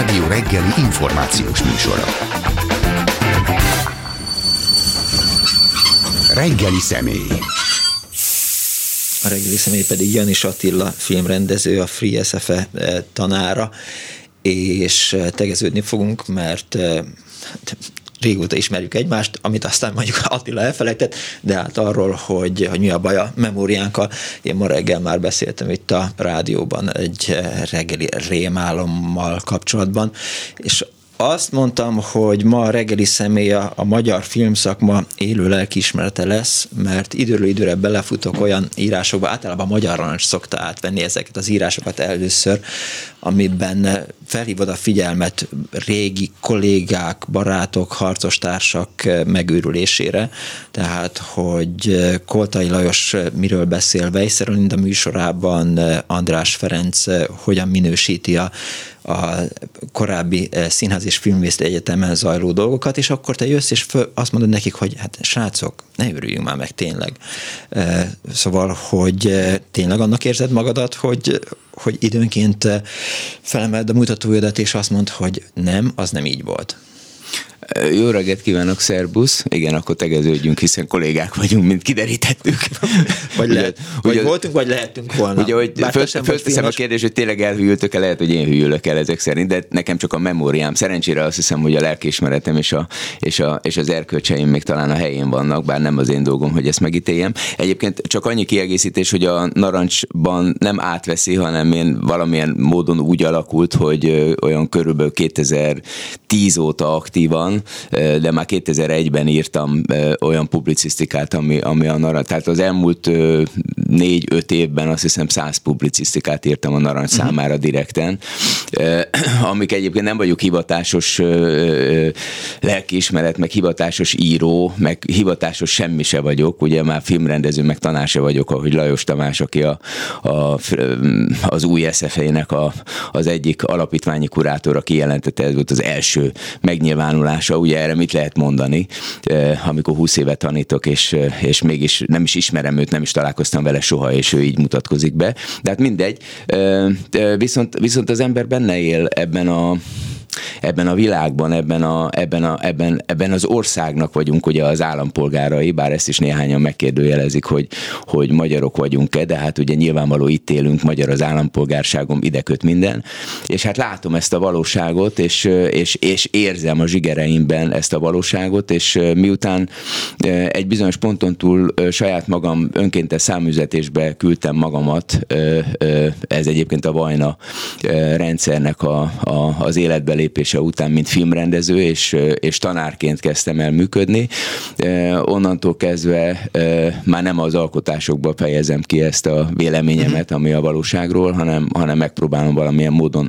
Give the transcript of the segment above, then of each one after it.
Rádió reggeli információs műsora. Reggeli személy. A reggeli személy pedig Janis Attila filmrendező, a Free SFE eh, tanára, és eh, tegeződni fogunk, mert eh, régóta ismerjük egymást, amit aztán mondjuk Attila elfelejtett, de hát arról, hogy, hogy mi a baj a memóriánkkal, én ma reggel már beszéltem itt a rádióban egy reggeli rémálommal kapcsolatban, és azt mondtam, hogy ma a reggeli személy a, a magyar filmszakma élő lelkiismerete lesz, mert időről időre belefutok olyan írásokba, általában Magyar Rancs szokta átvenni ezeket az írásokat először, amiben felhívod a figyelmet régi kollégák, barátok, harcostársak megőrülésére. Tehát, hogy Koltai Lajos miről beszél Vejszerolind a műsorában, András Ferenc hogyan minősíti a a korábbi színház és filmvészeti egyetemen zajló dolgokat, és akkor te jössz, és föl, azt mondod nekik, hogy hát srácok, ne örüljünk már meg tényleg. Szóval, hogy tényleg annak érzed magadat, hogy, hogy időnként felemeld a mutatójodat, és azt mond, hogy nem, az nem így volt. Jó reggelt kívánok, szerbusz. Igen, akkor tegeződjünk, hiszen kollégák vagyunk, mint kiderítettük. Vagy, lehet, ugye, vagy voltunk, vagy lehetünk volna. Ugye, hogy fölteszem a kérdést, hogy tényleg elhűltök-e, lehet, hogy én hűlök el ezek szerint, de nekem csak a memóriám. Szerencsére azt hiszem, hogy a lelkiismeretem és, a, és, a, és az erkölcseim még talán a helyén vannak, bár nem az én dolgom, hogy ezt megítéljem. Egyébként csak annyi kiegészítés, hogy a narancsban nem átveszi, hanem én valamilyen módon úgy alakult, hogy olyan körülbelül 2010 óta aktívan de már 2001-ben írtam olyan publicisztikát, ami, ami a narancs, tehát az elmúlt négy-öt évben azt hiszem száz publicisztikát írtam a narancs uh-huh. számára direkten, amik egyébként nem vagyok hivatásos lelkiismeret, meg hivatásos író, meg hivatásos semmi se vagyok, ugye már filmrendező, meg tanár se vagyok, ahogy Lajos Tamás, aki a, a, az új SZF-nek a, az egyik alapítványi kurátora kijelentette, ez volt az első megnyilvánulás hatása, ugye erre mit lehet mondani, amikor 20 évet tanítok, és, és mégis nem is ismerem őt, nem is találkoztam vele soha, és ő így mutatkozik be. De hát mindegy. Viszont, viszont az ember benne él ebben a ebben a világban, ebben, a, ebben, a, ebben, ebben az országnak vagyunk ugye az állampolgárai, bár ezt is néhányan megkérdőjelezik, hogy, hogy magyarok vagyunk-e, de hát ugye nyilvánvaló itt élünk, magyar az állampolgárságom, ide köt minden, és hát látom ezt a valóságot, és, és, és érzem a zsigereimben ezt a valóságot, és miután egy bizonyos ponton túl saját magam önkéntes számüzetésbe küldtem magamat, ez egyébként a Vajna rendszernek a, a, az életbe lépése után, mint filmrendező, és, és tanárként kezdtem el működni. Onnantól kezdve már nem az alkotásokba fejezem ki ezt a véleményemet, ami a valóságról, hanem, hanem megpróbálom valamilyen módon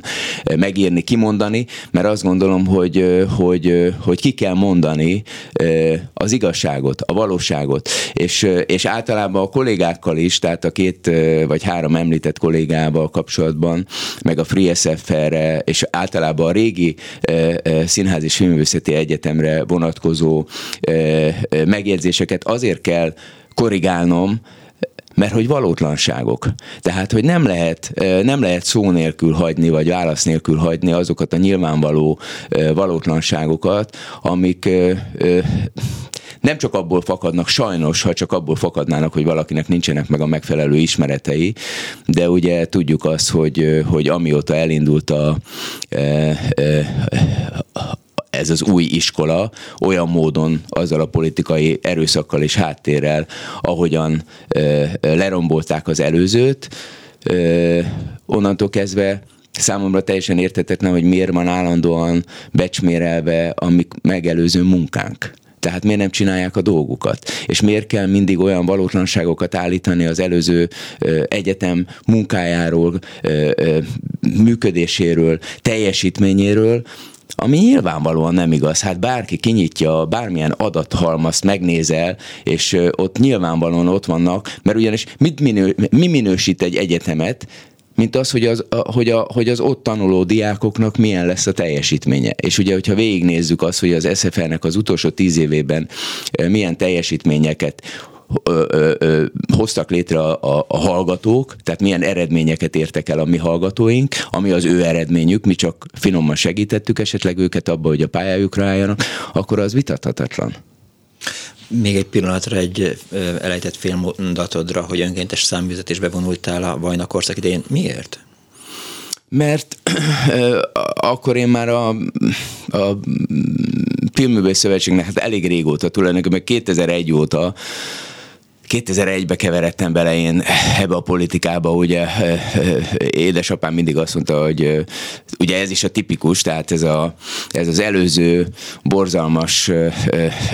megírni, kimondani, mert azt gondolom, hogy, hogy, hogy ki kell mondani az igazságot, a valóságot, és, és általában a kollégákkal is, tehát a két vagy három említett kollégával kapcsolatban, meg a Free SF-re, és általában a régi régi Színház és Filmművészeti Egyetemre vonatkozó megjegyzéseket. Azért kell korrigálnom, mert hogy valótlanságok. Tehát, hogy nem lehet, nem lehet szó nélkül hagyni, vagy válasz nélkül hagyni azokat a nyilvánvaló valótlanságokat, amik nem csak abból fakadnak, sajnos, ha csak abból fakadnának, hogy valakinek nincsenek meg a megfelelő ismeretei, de ugye tudjuk azt, hogy, hogy amióta elindult a, ez az új iskola olyan módon azzal a politikai erőszakkal és háttérrel, ahogyan lerombolták az előzőt, onnantól kezdve számomra teljesen értetetlen, hogy miért van állandóan becsmérelve a megelőző munkánk. Tehát miért nem csinálják a dolgukat? És miért kell mindig olyan valótlanságokat állítani az előző ö, egyetem munkájáról, ö, ö, működéséről, teljesítményéről, ami nyilvánvalóan nem igaz. Hát bárki kinyitja, bármilyen adathalmazt megnézel, és ott nyilvánvalóan ott vannak, mert ugyanis mit minő, mi minősít egy egyetemet, mint az, hogy az, hogy, a, hogy az ott tanuló diákoknak milyen lesz a teljesítménye. És ugye, hogyha végignézzük azt, hogy az SFL-nek az utolsó tíz évében milyen teljesítményeket ö, ö, ö, hoztak létre a, a, a hallgatók, tehát milyen eredményeket értek el a mi hallgatóink, ami az ő eredményük, mi csak finoman segítettük esetleg őket abba, hogy a pályájukra álljanak, akkor az vitathatatlan. Még egy pillanatra egy elejtett félmondatodra, hogy önkéntes száműzetésbe vonultál a Vajnakorszak idején. Miért? Mert akkor én már a, a Filmművész Szövetségnek hát elég régóta, tulajdonképpen 2001 óta 2001-be keveredtem bele én ebbe a politikába, ugye édesapám mindig azt mondta, hogy ugye ez is a tipikus, tehát ez, a, ez az előző borzalmas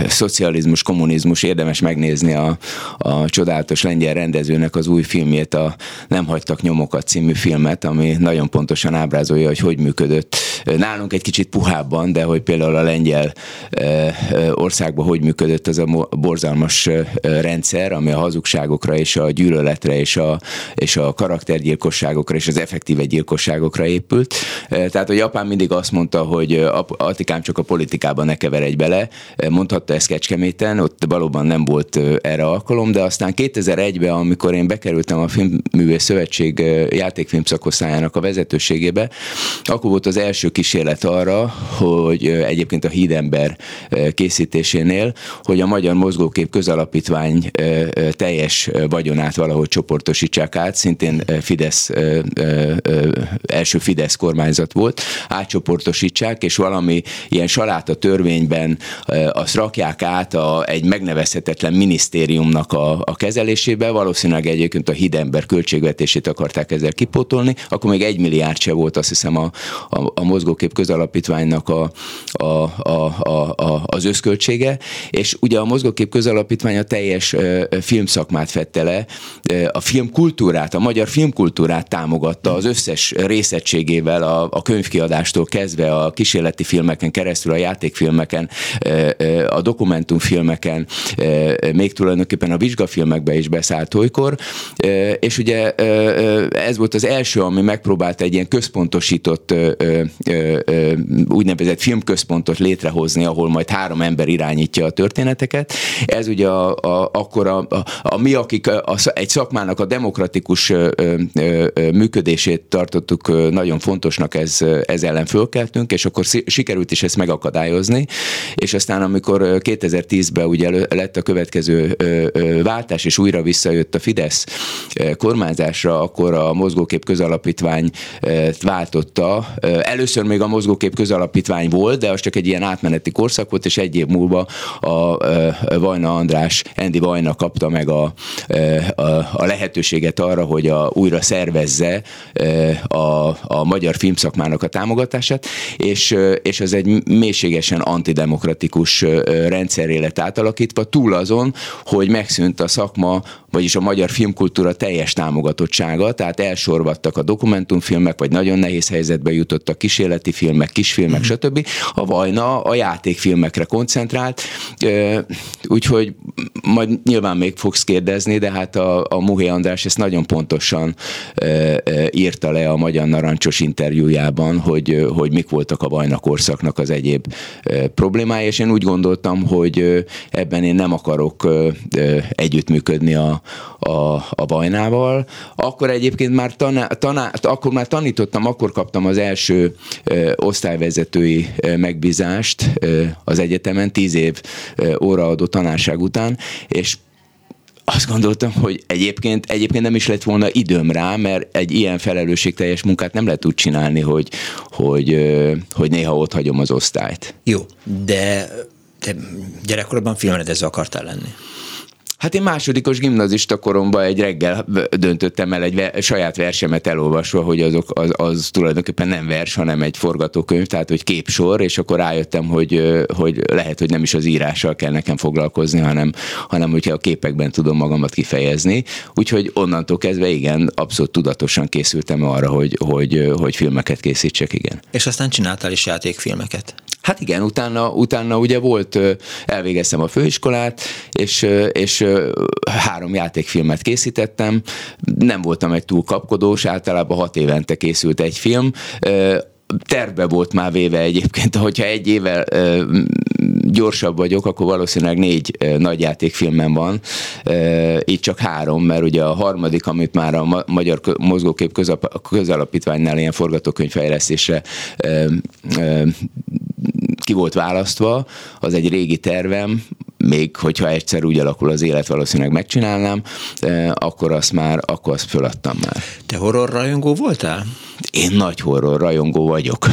szocializmus, kommunizmus, érdemes megnézni a, a csodálatos lengyel rendezőnek az új filmjét, a Nem hagytak nyomokat című filmet, ami nagyon pontosan ábrázolja, hogy hogy működött nálunk egy kicsit puhábban, de hogy például a lengyel országban hogy működött az a borzalmas rendszer, ami a hazugságokra és a gyűlöletre és a, és a karaktergyilkosságokra és az effektíve gyilkosságokra épült. Tehát, hogy apám mindig azt mondta, hogy Atikám csak a politikában ne keveredj bele, mondhatta ezt Kecskeméten, ott valóban nem volt erre alkalom, de aztán 2001-ben, amikor én bekerültem a Filmművész Szövetség játékfilm szakosztályának a vezetőségébe, akkor volt az első kísérlet arra, hogy egyébként a Hídember készítésénél, hogy a Magyar Mozgókép Közalapítvány teljes vagyonát valahogy csoportosítsák át, szintén Fidesz, első Fidesz kormányzat volt, átcsoportosítsák, és valami ilyen saláta törvényben azt rakják át a, egy megnevezhetetlen minisztériumnak a, a kezelésébe, valószínűleg egyébként a hidember költségvetését akarták ezzel kipótolni, akkor még egy milliárd se volt azt hiszem a, a, a mozgókép közalapítványnak a, a, a, a, a, az összköltsége, és ugye a mozgókép közalapítvány a teljes filmszakmát fette le, a filmkultúrát, a magyar filmkultúrát támogatta az összes részegységével, a, a könyvkiadástól kezdve a kísérleti filmeken keresztül, a játékfilmeken, a dokumentumfilmeken, még tulajdonképpen a vizsgafilmekbe is beszállt olykor, és ugye ez volt az első, ami megpróbált egy ilyen központosított úgynevezett filmközpontot létrehozni, ahol majd három ember irányítja a történeteket. Ez ugye a, a, akkor a, a, a mi, akik a, egy szakmának a demokratikus ö, ö, működését tartottuk nagyon fontosnak, ez, ez ellen fölkeltünk, és akkor sikerült is ezt megakadályozni, és aztán amikor 2010-ben ugye lett a következő váltás, és újra visszajött a Fidesz kormányzásra, akkor a Mozgókép Közalapítvány váltotta. Először még a Mozgókép Közalapítvány volt, de az csak egy ilyen átmeneti korszak volt, és egy év múlva a Vajna András, Endi Vajna kapta meg a, a, a lehetőséget arra, hogy a, újra szervezze a, a magyar filmszakmának a támogatását, és, és az egy mélységesen antidemokratikus rendszer lett átalakítva, túl azon, hogy megszűnt a szakma vagyis a magyar filmkultúra teljes támogatottsága, tehát elsorvadtak a dokumentumfilmek, vagy nagyon nehéz helyzetbe jutottak kísérleti filmek, kisfilmek, mm. stb. A Vajna a játékfilmekre koncentrált, úgyhogy majd nyilván még fogsz kérdezni, de hát a, a Muhé András ezt nagyon pontosan írta le a Magyar Narancsos interjújában, hogy, hogy mik voltak a Vajna korszaknak az egyéb problémái, és én úgy gondoltam, hogy ebben én nem akarok együttműködni a, a, a Vajnával. Akkor egyébként már, taná, taná, akkor már tanítottam, akkor kaptam az első ö, osztályvezetői ö, megbízást ö, az egyetemen, tíz év ö, óraadó tanárság után, és azt gondoltam, hogy egyébként, egyébként nem is lett volna időm rá, mert egy ilyen felelősségteljes munkát nem lehet úgy csinálni, hogy, hogy, hogy néha ott hagyom az osztályt. Jó, de te gyerekkorodban filmrendező akartál lenni? Hát én másodikos gimnazista koromban egy reggel döntöttem el egy ve- saját versemet elolvasva, hogy azok, az, az tulajdonképpen nem vers, hanem egy forgatókönyv, tehát hogy képsor, és akkor rájöttem, hogy, hogy lehet, hogy nem is az írással kell nekem foglalkozni, hanem, hanem hogyha a képekben tudom magamat kifejezni. Úgyhogy onnantól kezdve igen, abszolút tudatosan készültem arra, hogy, hogy, hogy filmeket készítsek, igen. És aztán csináltál is játékfilmeket? Hát igen, utána, utána ugye volt, elvégeztem a főiskolát, és, és három játékfilmet készítettem, nem voltam egy túl kapkodós, általában hat évente készült egy film, terve volt már véve egyébként, hogyha egy évvel gyorsabb vagyok, akkor valószínűleg négy nagyjátékfilmem van, így csak három, mert ugye a harmadik, amit már a Magyar Mozgókép Közalapítványnál ilyen forgatókönyvfejlesztésre ki volt választva, az egy régi tervem, még hogyha egyszer úgy alakul az élet, valószínűleg megcsinálnám, akkor azt már, akkor azt föladtam már. Te horror rajongó voltál? Én nagy horror rajongó vagyok.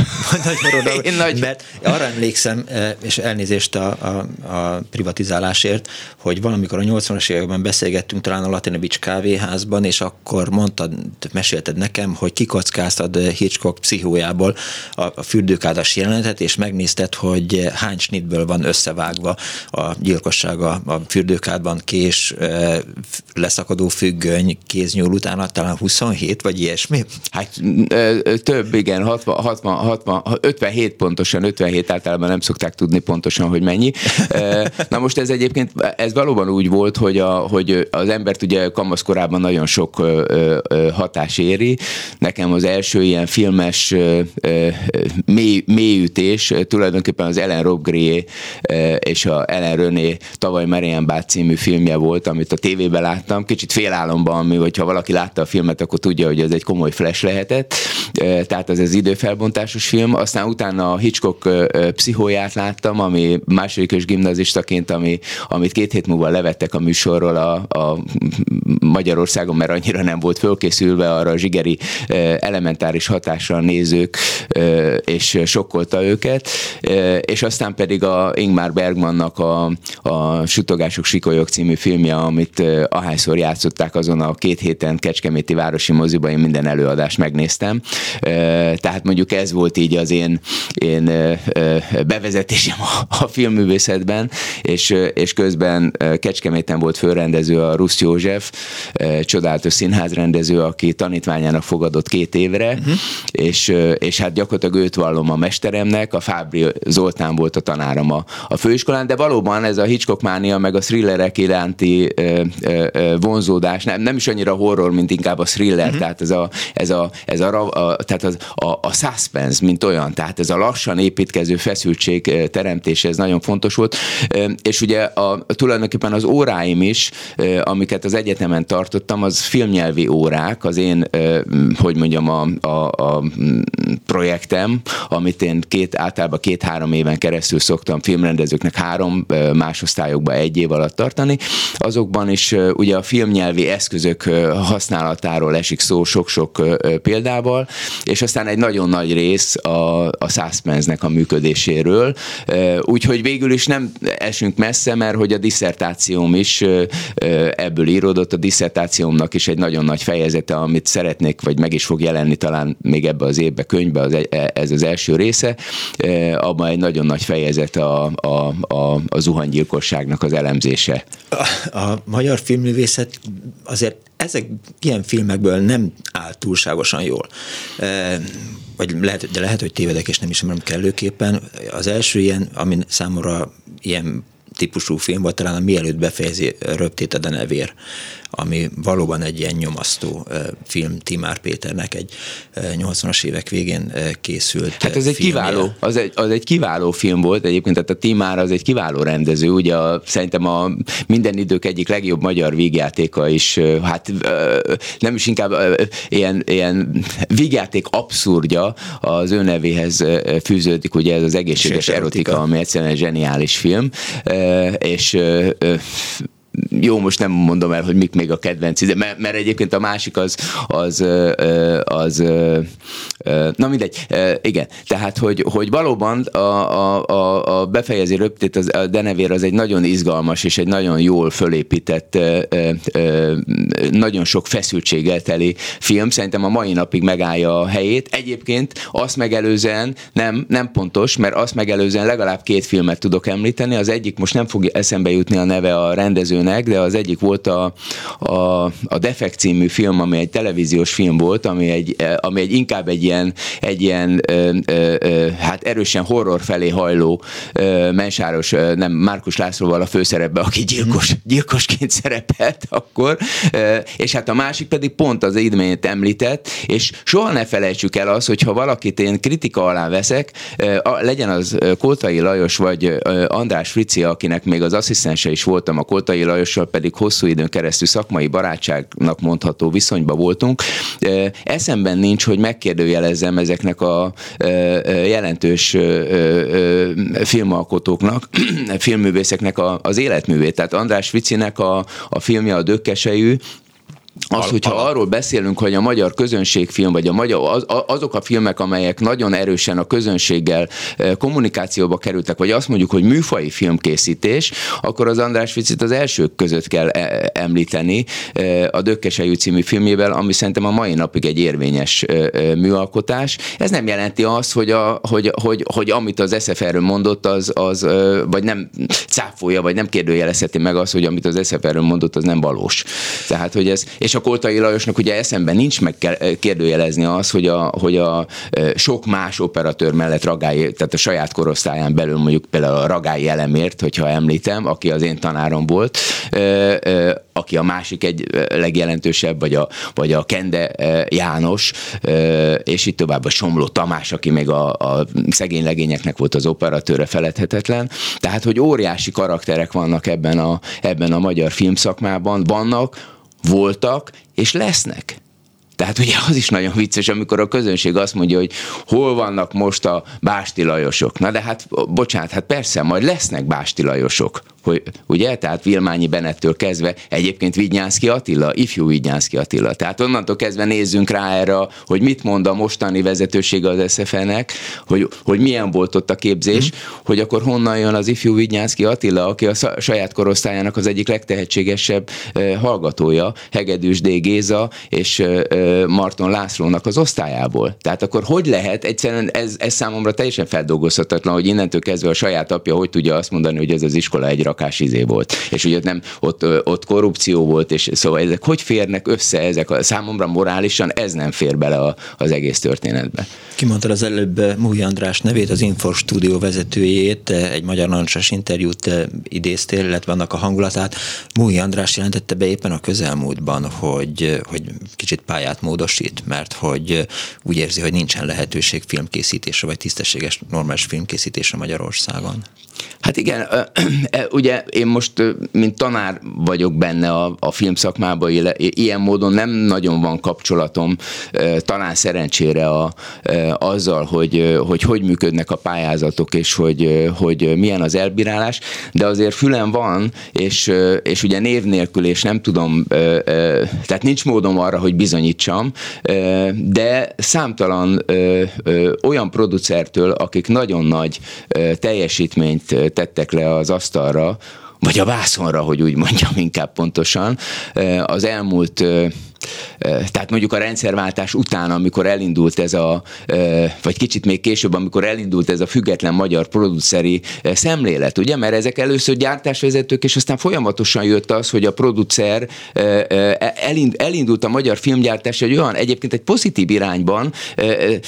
nagy horror Én nagy... Mert arra emlékszem, e, és elnézést a, a, a privatizálásért, hogy valamikor a 80-as években beszélgettünk talán a Latinovics kávéházban, és akkor mondtad, mesélted nekem, hogy kikockáztad Hitchcock pszichójából a, a fürdőkádas jelenetet, és megnézted, hogy hány snitből van összevágva a gyilkossága a fürdőkádban, kés, leszakadó függöny, kéznyúl utána talán 27, vagy ilyesmi? Hát több, igen, 60, 60, 60, 57 pontosan, 57 általában nem szokták tudni pontosan, hogy mennyi. Na most ez egyébként, ez valóban úgy volt, hogy, a, hogy az embert ugye kamaszkorában nagyon sok hatás éri. Nekem az első ilyen filmes mély, mélyütés tulajdonképpen az Ellen Robgrié és a Ellen René tavaly Marienbad című filmje volt, amit a tévében láttam. Kicsit félálomban, ami, hogyha valaki látta a filmet, akkor tudja, hogy ez egy komoly flash lehetett tehát ez az időfelbontásos film. Aztán utána a Hitchcock pszichóját láttam, ami másodikos gimnazistaként, ami, amit két hét múlva levettek a műsorról a, a Magyarországon, mert annyira nem volt fölkészülve arra a zsigeri elementáris hatásra a nézők, és sokkolta őket. És aztán pedig a Ingmar Bergmannak a, a Sutogások Sikolyok című filmje, amit ahányszor játszották azon a két héten Kecskeméti Városi Moziban, én minden előadást megnéztem néztem. Tehát mondjuk ez volt így az én, én bevezetésem a, a filmművészetben, és, és közben Kecskeméten volt főrendező a Rusz József, csodálatos színházrendező, aki tanítványának fogadott két évre, uh-huh. és, és hát gyakorlatilag őt vallom a mesteremnek, a Fábri Zoltán volt a tanárom a, a főiskolán, de valóban ez a Hitchcock mánia, meg a thrillerek iránti ö, ö, vonzódás, nem, nem is annyira horror, mint inkább a thriller, uh-huh. tehát ez a, ez a, ez a a, tehát az, a, a suspense, mint olyan, tehát ez a lassan építkező feszültség teremtése, ez nagyon fontos volt, és ugye a, tulajdonképpen az óráim is, amiket az egyetemen tartottam, az filmnyelvi órák, az én, hogy mondjam, a, a, a projektem, amit én két, általában két-három éven keresztül szoktam filmrendezőknek három másosztályokba egy év alatt tartani, azokban is ugye a filmnyelvi eszközök használatáról esik szó sok-sok példával, és aztán egy nagyon nagy rész a, a suspense a működéséről. Úgyhogy végül is nem esünk messze, mert hogy a disszertációm is ebből íródott, a disszertációmnak is egy nagyon nagy fejezete, amit szeretnék, vagy meg is fog jelenni talán még ebbe az évbe könyvbe, az, e, ez az első része, abban egy nagyon nagy fejezet a, a, a, a zuhanygyilkosságnak az elemzése. A, a magyar filmművészet azért ezek ilyen filmekből nem áll túlságosan jól. E, vagy lehet, de lehet, hogy tévedek, és nem ismerem kellőképpen. Az első ilyen, ami számomra ilyen típusú film volt, talán a mielőtt befejezi röptét a denevér, ami valóban egy ilyen nyomasztó film Timár Péternek egy 80-as évek végén készült Hát ez egy filmje. kiváló, az egy, az egy kiváló film volt egyébként, tehát a Timár az egy kiváló rendező, ugye a, szerintem a minden idők egyik legjobb magyar vígjátéka is, hát nem is inkább ilyen, ilyen vígjáték abszurdja az ő nevéhez fűződik, ugye ez az egészséges erotika, erotika ami egyszerűen egy zseniális film, és jó, most nem mondom el, hogy mik még a kedvenc, mert, mert egyébként a másik az, az, az, az na mindegy, igen, tehát, hogy, hogy valóban a, a, a, a befejezi röptét, az, a Denevér az egy nagyon izgalmas és egy nagyon jól fölépített, nagyon sok feszültséggel teli film, szerintem a mai napig megállja a helyét. Egyébként azt megelőzően nem, nem pontos, mert azt megelőzően legalább két filmet tudok említeni, az egyik most nem fog eszembe jutni a neve a rendezőnek, rendezőnek, de az egyik volt a, a, a Defekt című film, ami egy televíziós film volt, ami egy, ami egy inkább egy ilyen, egy ilyen ö, ö, ö, hát erősen horror felé hajló ö, mensáros, ö, nem Márkus Lászlóval a főszerepbe, aki gyilkos, gyilkosként szerepelt akkor, ö, és hát a másik pedig pont az idményt említett, és soha ne felejtsük el azt, hogyha valakit én kritika alá veszek, ö, a, legyen az Koltai Lajos vagy ö, András Frici, akinek még az asszisztense is voltam, a Koltai Lajossal pedig hosszú időn keresztül szakmai barátságnak mondható viszonyba voltunk. Eszemben nincs, hogy megkérdőjelezzem ezeknek a jelentős filmalkotóknak, filmművészeknek az életművét. Tehát András Vicinek a, a filmje a Dökkesejű, az, hogyha arról beszélünk, hogy a magyar közönségfilm, vagy a magyar, az, azok a filmek, amelyek nagyon erősen a közönséggel kommunikációba kerültek, vagy azt mondjuk, hogy műfai filmkészítés, akkor az András Ficit az elsők között kell e, említeni a Dökkesejű című filmjével, ami szerintem a mai napig egy érvényes műalkotás. Ez nem jelenti azt, hogy, a, hogy, hogy, hogy amit az SFR-ről mondott, az, az vagy nem cáfolja, vagy nem kérdőjelezheti meg azt, hogy amit az SFR-ről mondott, az nem valós. Tehát, hogy ez, és a Koltai Lajosnak ugye eszemben nincs meg kérdőjelezni az, hogy a, hogy a sok más operatőr mellett Ragály, tehát a saját korosztályán belül mondjuk például a Ragály elemért, hogyha említem, aki az én tanárom volt, aki a másik egy legjelentősebb, vagy a, vagy a Kende János, és itt tovább a Somló Tamás, aki még a, a szegény legényeknek volt az operatőre feledhetetlen. Tehát, hogy óriási karakterek vannak ebben a, ebben a magyar filmszakmában, vannak, voltak és lesznek. Tehát ugye az is nagyon vicces, amikor a közönség azt mondja, hogy hol vannak most a Básti. Na de hát, bocsánat, hát persze, majd lesznek Básti hogy ugye, tehát Vilmányi Benettől kezdve, egyébként Vignyánszki Attila, ifjú Vignyánszki Attila. Tehát onnantól kezdve nézzünk rá erre, hogy mit mond a mostani vezetősége az SFN-nek, hogy, hogy milyen volt ott a képzés, mm. hogy akkor honnan jön az ifjú Vignyánszki Attila, aki a saját korosztályának az egyik legtehetségesebb hallgatója, Hegedűs D. Géza és Marton Lászlónak az osztályából. Tehát akkor hogy lehet, egyszerűen ez, ez számomra teljesen feldolgozhatatlan, hogy innentől kezdve a saját apja hogy tudja azt mondani, hogy ez az iskola egy rakás izé volt. És ugye nem, ott, ott korrupció volt, és szóval ezek hogy férnek össze ezek a, számomra morálisan ez nem fér bele a, az egész történetbe. Kimondtad az előbb Múj András nevét, az Infor stúdió vezetőjét, egy magyar nancsos interjút idéztél, illetve annak a hangulatát. Múj András jelentette be éppen a közelmúltban, hogy, hogy kicsit pályát módosít, mert hogy úgy érzi, hogy nincsen lehetőség filmkészítésre, vagy tisztességes, normális filmkészítésre Magyarországon. Hát igen, e, ugye én most, mint tanár vagyok benne a, a filmszakmában, ilyen módon nem nagyon van kapcsolatom, talán szerencsére a, azzal, hogy, hogy hogy működnek a pályázatok, és hogy, hogy milyen az elbírálás, de azért fülem van, és, és ugye név nélkül, és nem tudom, tehát nincs módom arra, hogy bizonyítsam, de számtalan olyan producertől, akik nagyon nagy teljesítményt tettek le az asztalra, vagy a vászonra, hogy úgy mondjam inkább pontosan, az elmúlt tehát mondjuk a rendszerváltás után, amikor elindult ez a, vagy kicsit még később, amikor elindult ez a független magyar produceri szemlélet, ugye? Mert ezek először gyártásvezetők, és aztán folyamatosan jött az, hogy a producer elindult a magyar filmgyártás egy olyan, egyébként egy pozitív irányban,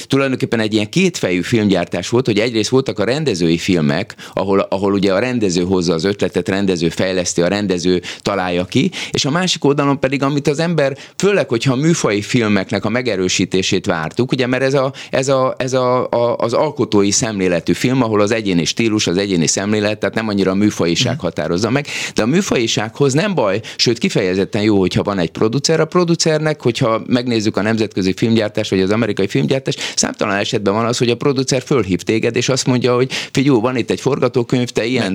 tulajdonképpen egy ilyen kétfejű filmgyártás volt, hogy egyrészt voltak a rendezői filmek, ahol, ahol ugye a rendező hozza az ötletet, rendező fejleszti, a rendező találja ki, és a másik oldalon pedig, amit az ember főleg, hogyha a műfai filmeknek a megerősítését vártuk, ugye, mert ez, a, ez, a, ez a, a, az alkotói szemléletű film, ahol az egyéni stílus, az egyéni szemlélet, tehát nem annyira a műfajiság mm. határozza meg, de a műfajisághoz nem baj, sőt kifejezetten jó, hogyha van egy producer. A producernek, hogyha megnézzük a nemzetközi filmgyártást, vagy az amerikai filmgyártást, számtalan esetben van az, hogy a producer fölhív téged, és azt mondja, hogy figyelj, van itt egy forgatókönyv, te ilyen,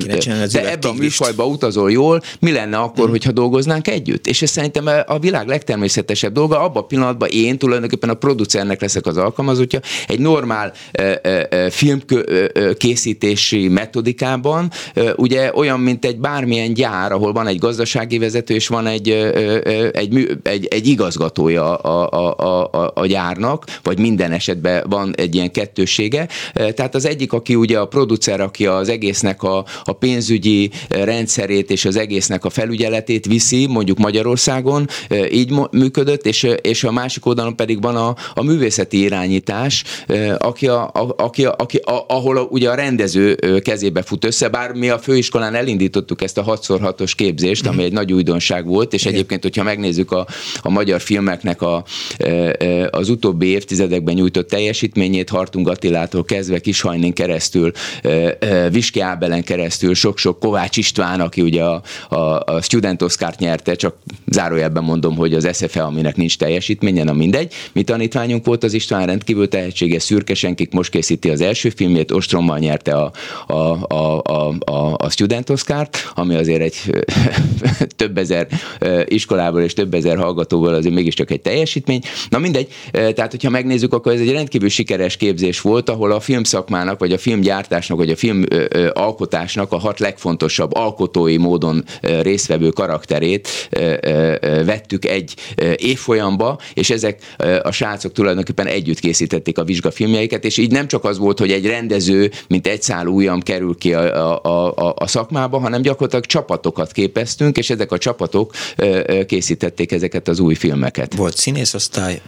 te ebbe a műfajba utazol jól, mi lenne akkor, mm. hogyha dolgoznánk együtt? És ez szerintem a világ legtermészetesebb természetesebb dolga, abban a pillanatban én tulajdonképpen a producernek leszek az alkalmazottja. Egy normál filmkészítési metodikában, ugye olyan, mint egy bármilyen gyár, ahol van egy gazdasági vezető, és van egy, egy, egy, egy igazgatója a, a, a, a gyárnak, vagy minden esetben van egy ilyen kettősége. Tehát az egyik, aki ugye a producer, aki az egésznek a, a pénzügyi rendszerét és az egésznek a felügyeletét viszi, mondjuk Magyarországon, így működött, és, és a másik oldalon pedig van a, a művészeti irányítás, aki, a, a, aki, a, aki a, ahol a, ugye a rendező kezébe fut össze, bár mi a főiskolán elindítottuk ezt a 6x6-os képzést, ami egy nagy újdonság volt, és Igen. egyébként, hogyha megnézzük a, a magyar filmeknek a, az utóbbi évtizedekben nyújtott teljesítményét, Hartung Attilától kezdve Kishajnin keresztül, Viski Ábelen keresztül, sok-sok Kovács István, aki ugye a, a, a Student Oscar-t nyerte, csak zárójelben mondom, hogy az SFE, aminek nincs teljesítménye, na mindegy. Mi tanítványunk volt az István rendkívül tehetséges Szürkesenkik, most készíti az első filmjét, Ostrommal nyerte a, a, a, a, a, a Student Oscar-t, ami azért egy több ezer iskolából és több ezer hallgatóból azért mégiscsak egy teljesítmény. Na mindegy, tehát hogyha megnézzük, akkor ez egy rendkívül sikeres képzés volt, ahol a filmszakmának, vagy a filmgyártásnak, vagy a film alkotásnak a hat legfontosabb alkotói módon résztvevő karakterét vettük egy évfolyamba, és ezek a srácok tulajdonképpen együtt készítették a vizsgafilmjeiket, és így nem csak az volt, hogy egy rendező, mint egy szál ujjam kerül ki a, a, a, a szakmába, hanem gyakorlatilag csapatokat képeztünk, és ezek a csapatok készítették ezeket az új filmeket. Volt színészosztály,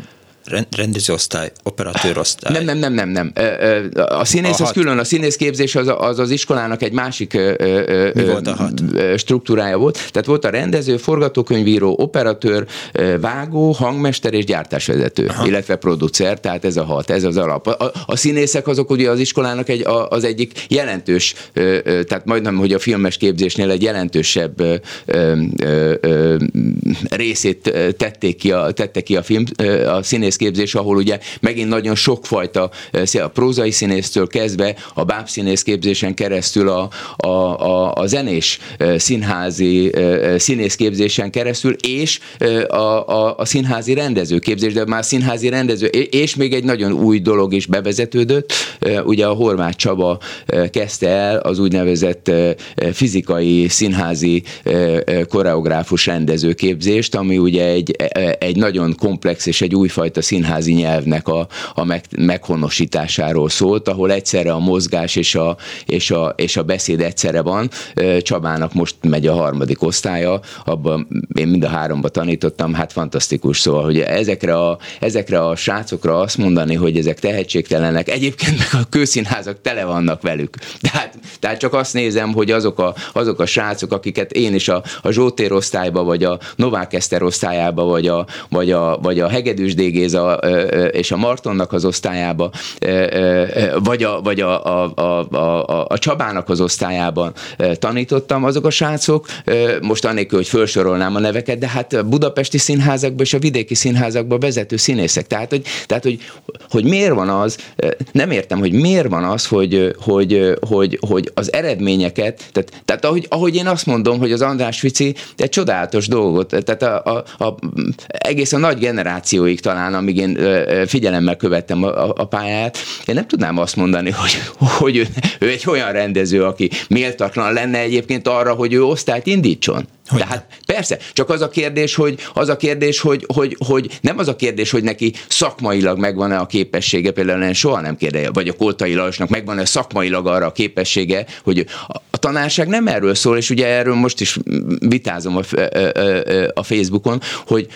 rendezőosztály, operatőrosztály. Nem, nem, nem, nem, nem. A színész a az külön, a színészképzés az, az az iskolának egy másik volt a hat? struktúrája volt. Tehát volt a rendező, forgatókönyvíró, operatőr, vágó, hangmester és gyártásvezető, Aha. illetve producer, tehát ez a hat, ez az alap. A, a színészek azok ugye az iskolának egy, az egyik jelentős, tehát majdnem, hogy a filmes képzésnél egy jelentősebb részét tették ki a, tette ki a film, a színész színészképzés, ahol ugye megint nagyon sokfajta, eh, a prózai színésztől kezdve a bábszínészképzésen keresztül a, a, a, a zenés eh, színházi eh, színészképzésen keresztül, és a, a, a színházi rendezőképzés, de már színházi rendező, és még egy nagyon új dolog is bevezetődött, ugye a Horváth Csaba kezdte el az úgynevezett fizikai színházi koreográfus rendezőképzést, ami ugye egy, egy nagyon komplex és egy újfajta színházi nyelvnek a, a meg, meghonosításáról szólt, ahol egyszerre a mozgás és a, és a, és a beszéd egyszerre van. Csabának most megy a harmadik osztálya, abban én mind a háromba tanítottam, hát fantasztikus, szóval, hogy ezekre a, ezekre a srácokra azt mondani, hogy ezek tehetségtelenek, egyébként meg a kőszínházak tele vannak velük. Tehát, tehát csak azt nézem, hogy azok a, azok a srácok, akiket én is a, a Zsótér osztályba, vagy a Novák Eszter osztályába, vagy a, vagy a, vagy a Hegedűs Dégéz Géza és a Martonnak az osztályába, vagy a, vagy a, a, a, a, a Csabának az osztályában tanítottam, azok a srácok, most annélkül, hogy felsorolnám a neveket, de hát budapesti színházakban és a vidéki színházakban vezető színészek. Tehát, hogy, tehát hogy, hogy miért van az, nem értem, hogy miért van az, hogy, hogy, hogy, hogy az eredményeket, tehát, tehát ahogy, ahogy én azt mondom, hogy az András Fici egy csodálatos dolgot, tehát a, a, a, egész a nagy generációig talán, amíg én figyelemmel követtem a, a pályát, én nem tudnám azt mondani, hogy, hogy ő, ő egy olyan rendező, aki méltatlan lenne egyébként arra, hogy ő osztályt indítson. Hogy Tehát persze, csak az a kérdés, hogy az a kérdés, hogy, hogy, hogy nem az a kérdés, hogy neki szakmailag megvan-e a képessége, például én soha nem kérdeje, vagy a Koltai Lajosnak megvan-e szakmailag arra a képessége, hogy a tanárság nem erről szól, és ugye erről most is vitázom a, a Facebookon, hogy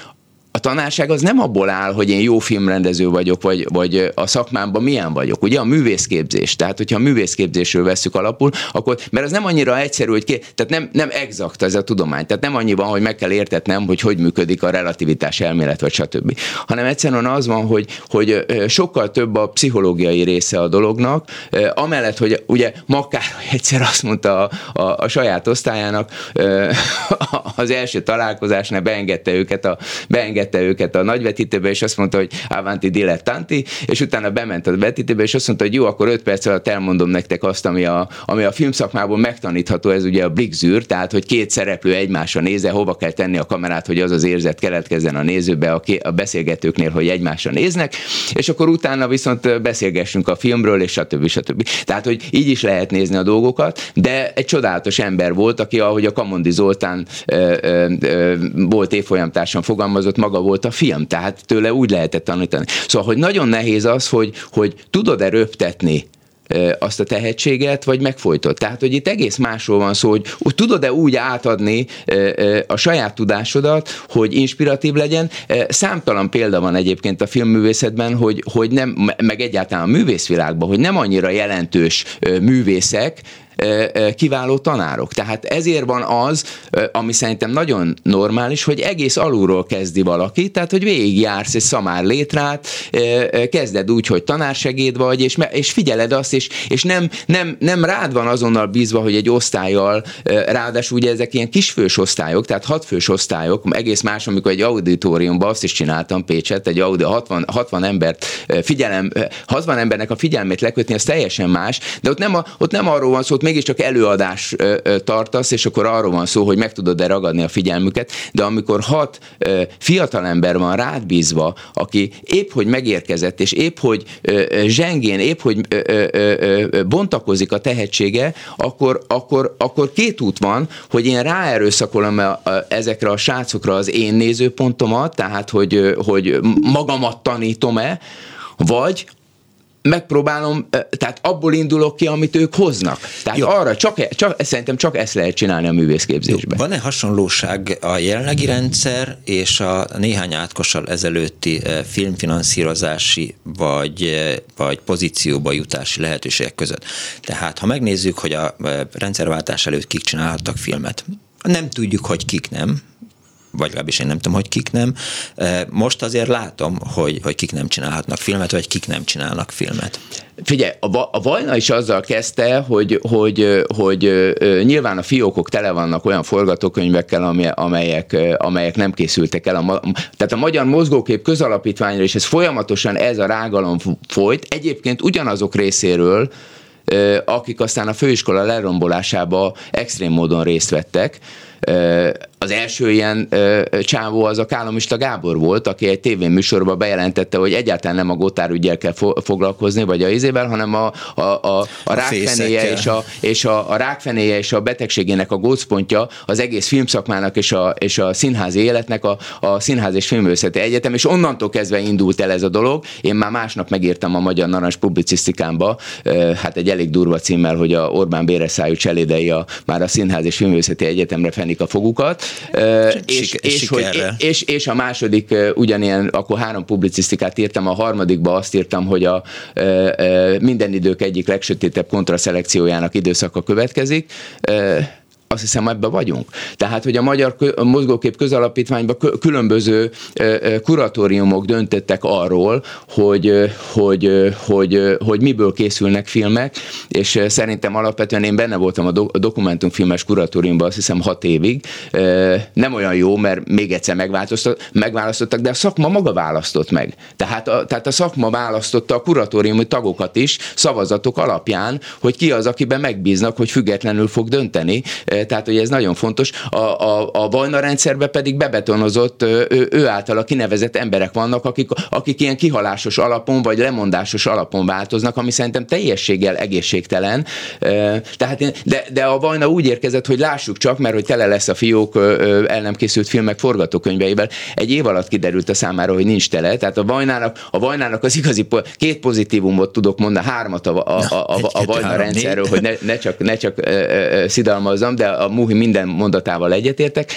a tanárság az nem abból áll, hogy én jó filmrendező vagyok, vagy, vagy a szakmámban milyen vagyok. Ugye a művészképzés. Tehát, hogyha a művészképzésről veszük alapul, akkor, mert az nem annyira egyszerű, hogy ké, tehát nem, nem exakt ez a tudomány. Tehát nem annyi van, hogy meg kell értetnem, hogy hogy működik a relativitás elmélet, vagy stb. Hanem egyszerűen az van, hogy, hogy sokkal több a pszichológiai része a dolognak, amellett, hogy ugye Makár egyszer azt mondta a, a, a saját osztályának, az első találkozásnál beengedte őket a, beengedte engedte őket a nagyvetítőbe, és azt mondta, hogy avanti dilettanti, és utána bement a vetítőbe, és azt mondta, hogy jó, akkor 5 perc alatt elmondom nektek azt, ami a, ami a filmszakmából megtanítható, ez ugye a blikzűr, tehát hogy két szereplő egymásra nézze, hova kell tenni a kamerát, hogy az az érzet keletkezzen a nézőbe, a, a beszélgetőknél, hogy egymásra néznek, és akkor utána viszont beszélgessünk a filmről, és stb. stb. Tehát, hogy így is lehet nézni a dolgokat, de egy csodálatos ember volt, aki, ahogy a Kamondi Zoltán ö, ö, ö, volt évfolyamtársam fogalmazott, maga volt a film, tehát tőle úgy lehetett tanítani. Szóval, hogy nagyon nehéz az, hogy, hogy tudod-e röptetni azt a tehetséget, vagy megfojtod. Tehát, hogy itt egész másról van szó, hogy, tudod-e úgy átadni a saját tudásodat, hogy inspiratív legyen. Számtalan példa van egyébként a filmművészetben, hogy, hogy nem, meg egyáltalán a művészvilágban, hogy nem annyira jelentős művészek, kiváló tanárok. Tehát ezért van az, ami szerintem nagyon normális, hogy egész alulról kezdi valaki, tehát hogy végigjársz egy szamár létrát, kezded úgy, hogy tanársegéd vagy, és, és figyeled azt, és, és nem, nem, nem rád van azonnal bízva, hogy egy osztályjal, ráadásul ugye ezek ilyen kisfős osztályok, tehát hatfős osztályok, egész más, amikor egy auditoriumban azt is csináltam Pécset, egy audi 60, 60 embert figyelem, 60 embernek a figyelmét lekötni, az teljesen más, de ott nem, a, ott nem arról van szó, ott mégiscsak előadás tartasz, és akkor arról van szó, hogy meg tudod-e ragadni a figyelmüket, de amikor hat fiatalember van rád bízva, aki épp hogy megérkezett, és épp hogy zsengén, épp hogy bontakozik a tehetsége, akkor, akkor, akkor két út van, hogy én ráerőszakolom ezekre a srácokra az én nézőpontomat, tehát hogy, hogy magamat tanítom-e, vagy megpróbálom, tehát abból indulok ki, amit ők hoznak. Tehát Jó. arra csak, e, csak, szerintem csak ezt lehet csinálni a művészképzésben. Van-e hasonlóság a jelenlegi rendszer és a néhány átkossal ezelőtti filmfinanszírozási vagy, vagy pozícióba jutási lehetőségek között? Tehát, ha megnézzük, hogy a rendszerváltás előtt kik csinálhattak filmet, nem tudjuk, hogy kik nem, vagy legalábbis én nem tudom, hogy kik nem. Most azért látom, hogy, hogy kik nem csinálhatnak filmet, vagy kik nem csinálnak filmet. Figyelj, a, a Vajna is azzal kezdte, hogy, hogy, hogy nyilván a fiókok tele vannak olyan forgatókönyvekkel, amelyek, amelyek nem készültek el. A, tehát a Magyar Mozgókép közalapítványra, és ez folyamatosan ez a rágalom folyt, egyébként ugyanazok részéről, akik aztán a főiskola lerombolásába extrém módon részt vettek, az első ilyen csávó az a Kálomista Gábor volt, aki egy tévéműsorban bejelentette, hogy egyáltalán nem a Gotár ügyel kell fo- foglalkozni, vagy a izével, hanem a, a, a, a rákfenéje és, a, és a, a rákfenéje és a betegségének a gócpontja az egész filmszakmának és a, és a színházi életnek a, a Színház és Filmőszeti Egyetem, és onnantól kezdve indult el ez a dolog. Én már másnap megírtam a Magyar Narancs publicisztikámba, hát egy elég durva címmel, hogy a Orbán Béreszájú cselédei a, már a Színház és Filmőszeti Egyetemre fenik a fogukat, és, és, hogy, és, és a második ugyanilyen, akkor három publicisztikát írtam, a harmadikba azt írtam, hogy a minden idők egyik legsötétebb kontraszelekciójának időszaka következik azt hiszem ebben vagyunk. Tehát, hogy a Magyar Mozgókép Közalapítványban különböző kuratóriumok döntöttek arról, hogy, hogy, hogy, hogy miből készülnek filmek, és szerintem alapvetően én benne voltam a dokumentumfilmes kuratóriumban, azt hiszem hat évig. Nem olyan jó, mert még egyszer megválasztottak, de a szakma maga választott meg. Tehát a, tehát a szakma választotta a kuratóriumi tagokat is szavazatok alapján, hogy ki az, akiben megbíznak, hogy függetlenül fog dönteni tehát hogy ez nagyon fontos. A, a, a Vajna rendszerbe pedig bebetonozott, ő, ő által kinevezett emberek vannak, akik, akik ilyen kihalásos alapon vagy lemondásos alapon változnak, ami szerintem teljességgel egészségtelen. Tehát, de, de a Vajna úgy érkezett, hogy lássuk csak, mert hogy tele lesz a fiók el nem készült filmek forgatókönyveivel. Egy év alatt kiderült a számára, hogy nincs tele. Tehát a Vajnának, a Vajnának az igazi, két pozitívumot tudok mondani, hármat a, a, a, a, a Vajna rendszerről, hogy ne, ne csak, ne csak szidalmazzam, de a Muhi minden mondatával egyetértek.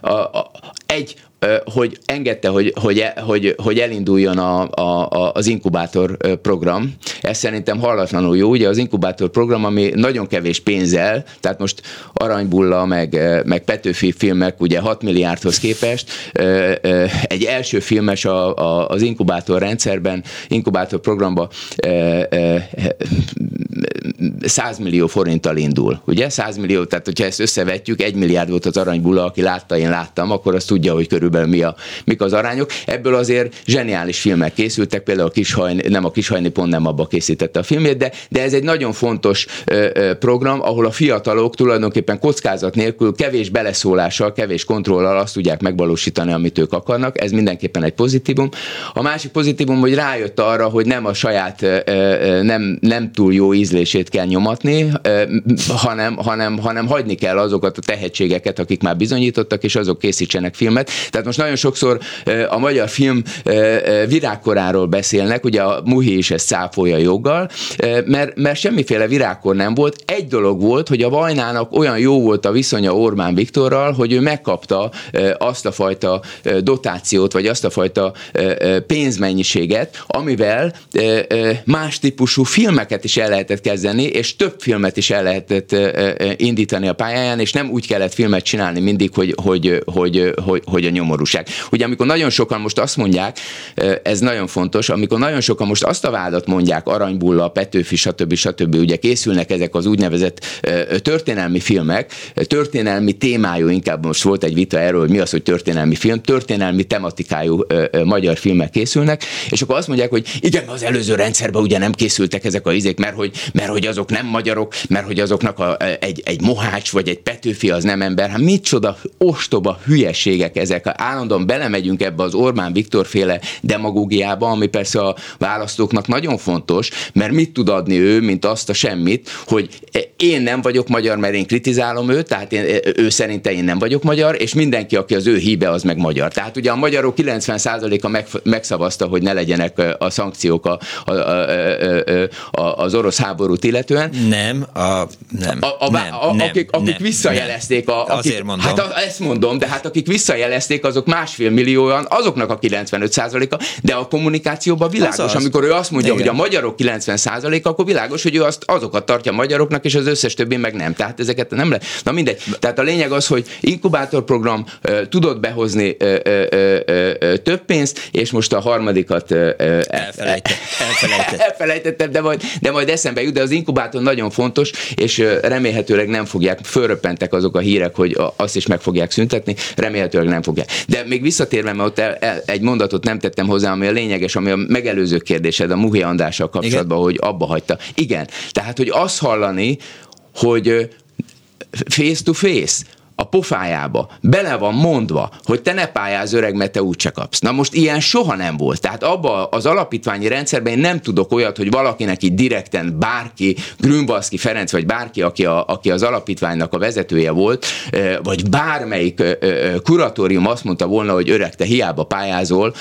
A, a, egy, hogy engedte, hogy, hogy, hogy, hogy elinduljon a, a, az inkubátor program. Ez szerintem hallatlanul jó. Ugye az inkubátor program, ami nagyon kevés pénzzel, tehát most Aranybulla, meg, meg Petőfi filmek ugye 6 milliárdhoz képest, egy első filmes a, a, az inkubátor rendszerben, inkubátor programban 100 millió forinttal indul. Ugye? 100 millió, tehát hogyha ezt összevetjük, egy milliárd volt az Aranybulla, aki látta, én láttam, akkor azt tudja, tudja, hogy körülbelül mi a, mik az arányok. Ebből azért zseniális filmek készültek, például a Kishajni, nem a Kishajni pont nem abba készítette a filmét, de, de ez egy nagyon fontos program, ahol a fiatalok tulajdonképpen kockázat nélkül, kevés beleszólással, kevés kontrollal azt tudják megvalósítani, amit ők akarnak. Ez mindenképpen egy pozitívum. A másik pozitívum, hogy rájött arra, hogy nem a saját nem, nem túl jó ízlését kell nyomatni, hanem, hanem, hanem hagyni kell azokat a tehetségeket, akik már bizonyítottak, és azok készítsenek filmet. Tehát most nagyon sokszor a magyar film virágkoráról beszélnek, ugye a Muhi is ezt száfolja joggal, mert, mert semmiféle virágkor nem volt. Egy dolog volt, hogy a Vajnának olyan jó volt a viszonya Orbán Viktorral, hogy ő megkapta azt a fajta dotációt, vagy azt a fajta pénzmennyiséget, amivel más típusú filmeket is el lehetett kezdeni, és több filmet is el lehetett indítani a pályáján, és nem úgy kellett filmet csinálni mindig, hogy, hogy, hogy, hogy, hogy a nyomorúság. Ugye amikor nagyon sokan most azt mondják, ez nagyon fontos, amikor nagyon sokan most azt a vádat mondják, Aranybulla, Petőfi, stb. stb. ugye készülnek ezek az úgynevezett történelmi filmek, történelmi témájú, inkább most volt egy vita erről, hogy mi az, hogy történelmi film, történelmi tematikájú magyar filmek készülnek, és akkor azt mondják, hogy igen, az előző rendszerben ugye nem készültek ezek a izék, mert hogy, mert hogy azok nem magyarok, mert hogy azoknak a, egy, egy mohács vagy egy Petőfi az nem ember. Hát micsoda ostoba hülyeségek ezek. Állandóan belemegyünk ebbe az Orbán Viktor féle demagógiába, ami persze a választóknak nagyon fontos, mert mit tud adni ő, mint azt a semmit, hogy én nem vagyok magyar, mert én kritizálom őt, tehát én, ő szerinte én nem vagyok magyar, és mindenki, aki az ő híbe, az meg magyar. Tehát ugye a magyarok 90%-a meg, megszavazta, hogy ne legyenek a szankciók a, a, a, a, az orosz háborút illetően. Nem, a, nem, a, a, nem, a, nem akik, akik nem, visszajelezték, a, akik, Azért mondom. Hát a, ezt mondom, de hát akik visszajelezték, azok másfél millióan, azoknak a 95%-a, de a kommunikációban világos, az az. amikor ő azt mondja, Igen. hogy a magyarok 90%-a, akkor világos, hogy ő azt, azokat tartja magyaroknak, és az összes többi meg nem. Tehát ezeket nem lehet. Na mindegy. Tehát a lényeg az, hogy inkubátorprogram tudott behozni több pénzt, és most a harmadikat ö, Elfelejtett, elfelejtett. elfelejtettem, de majd, de majd eszembe jut, de az inkubátor nagyon fontos, és remélhetőleg nem fogják, fölröppentek azok a hírek, hogy azt is meg fogják szüntetni, remélhetőleg nem fogják. De még visszatérve, mert ott el, el, egy mondatot nem tettem hozzá, ami a lényeges, ami a megelőző kérdésed a Muhi Andrással kapcsolatban, Igen? hogy abba hagyta. Igen, tehát, hogy azt hallani, hogy face to face, a pofájába bele van mondva, hogy te ne pályáz öreg, mert te úgyse kapsz. Na most ilyen soha nem volt. Tehát abba az alapítványi rendszerben én nem tudok olyat, hogy valakinek itt direkten bárki, Grünbalszki Ferenc, vagy bárki, aki, a, aki az alapítványnak a vezetője volt, vagy bármelyik kuratórium azt mondta volna, hogy öreg, te hiába pályázol,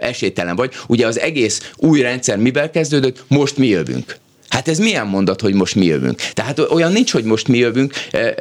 esélytelen vagy. Ugye az egész új rendszer mivel kezdődött? Most mi jövünk. Hát ez milyen mondat, hogy most mi jövünk? Tehát olyan nincs, hogy most mi jövünk, eh,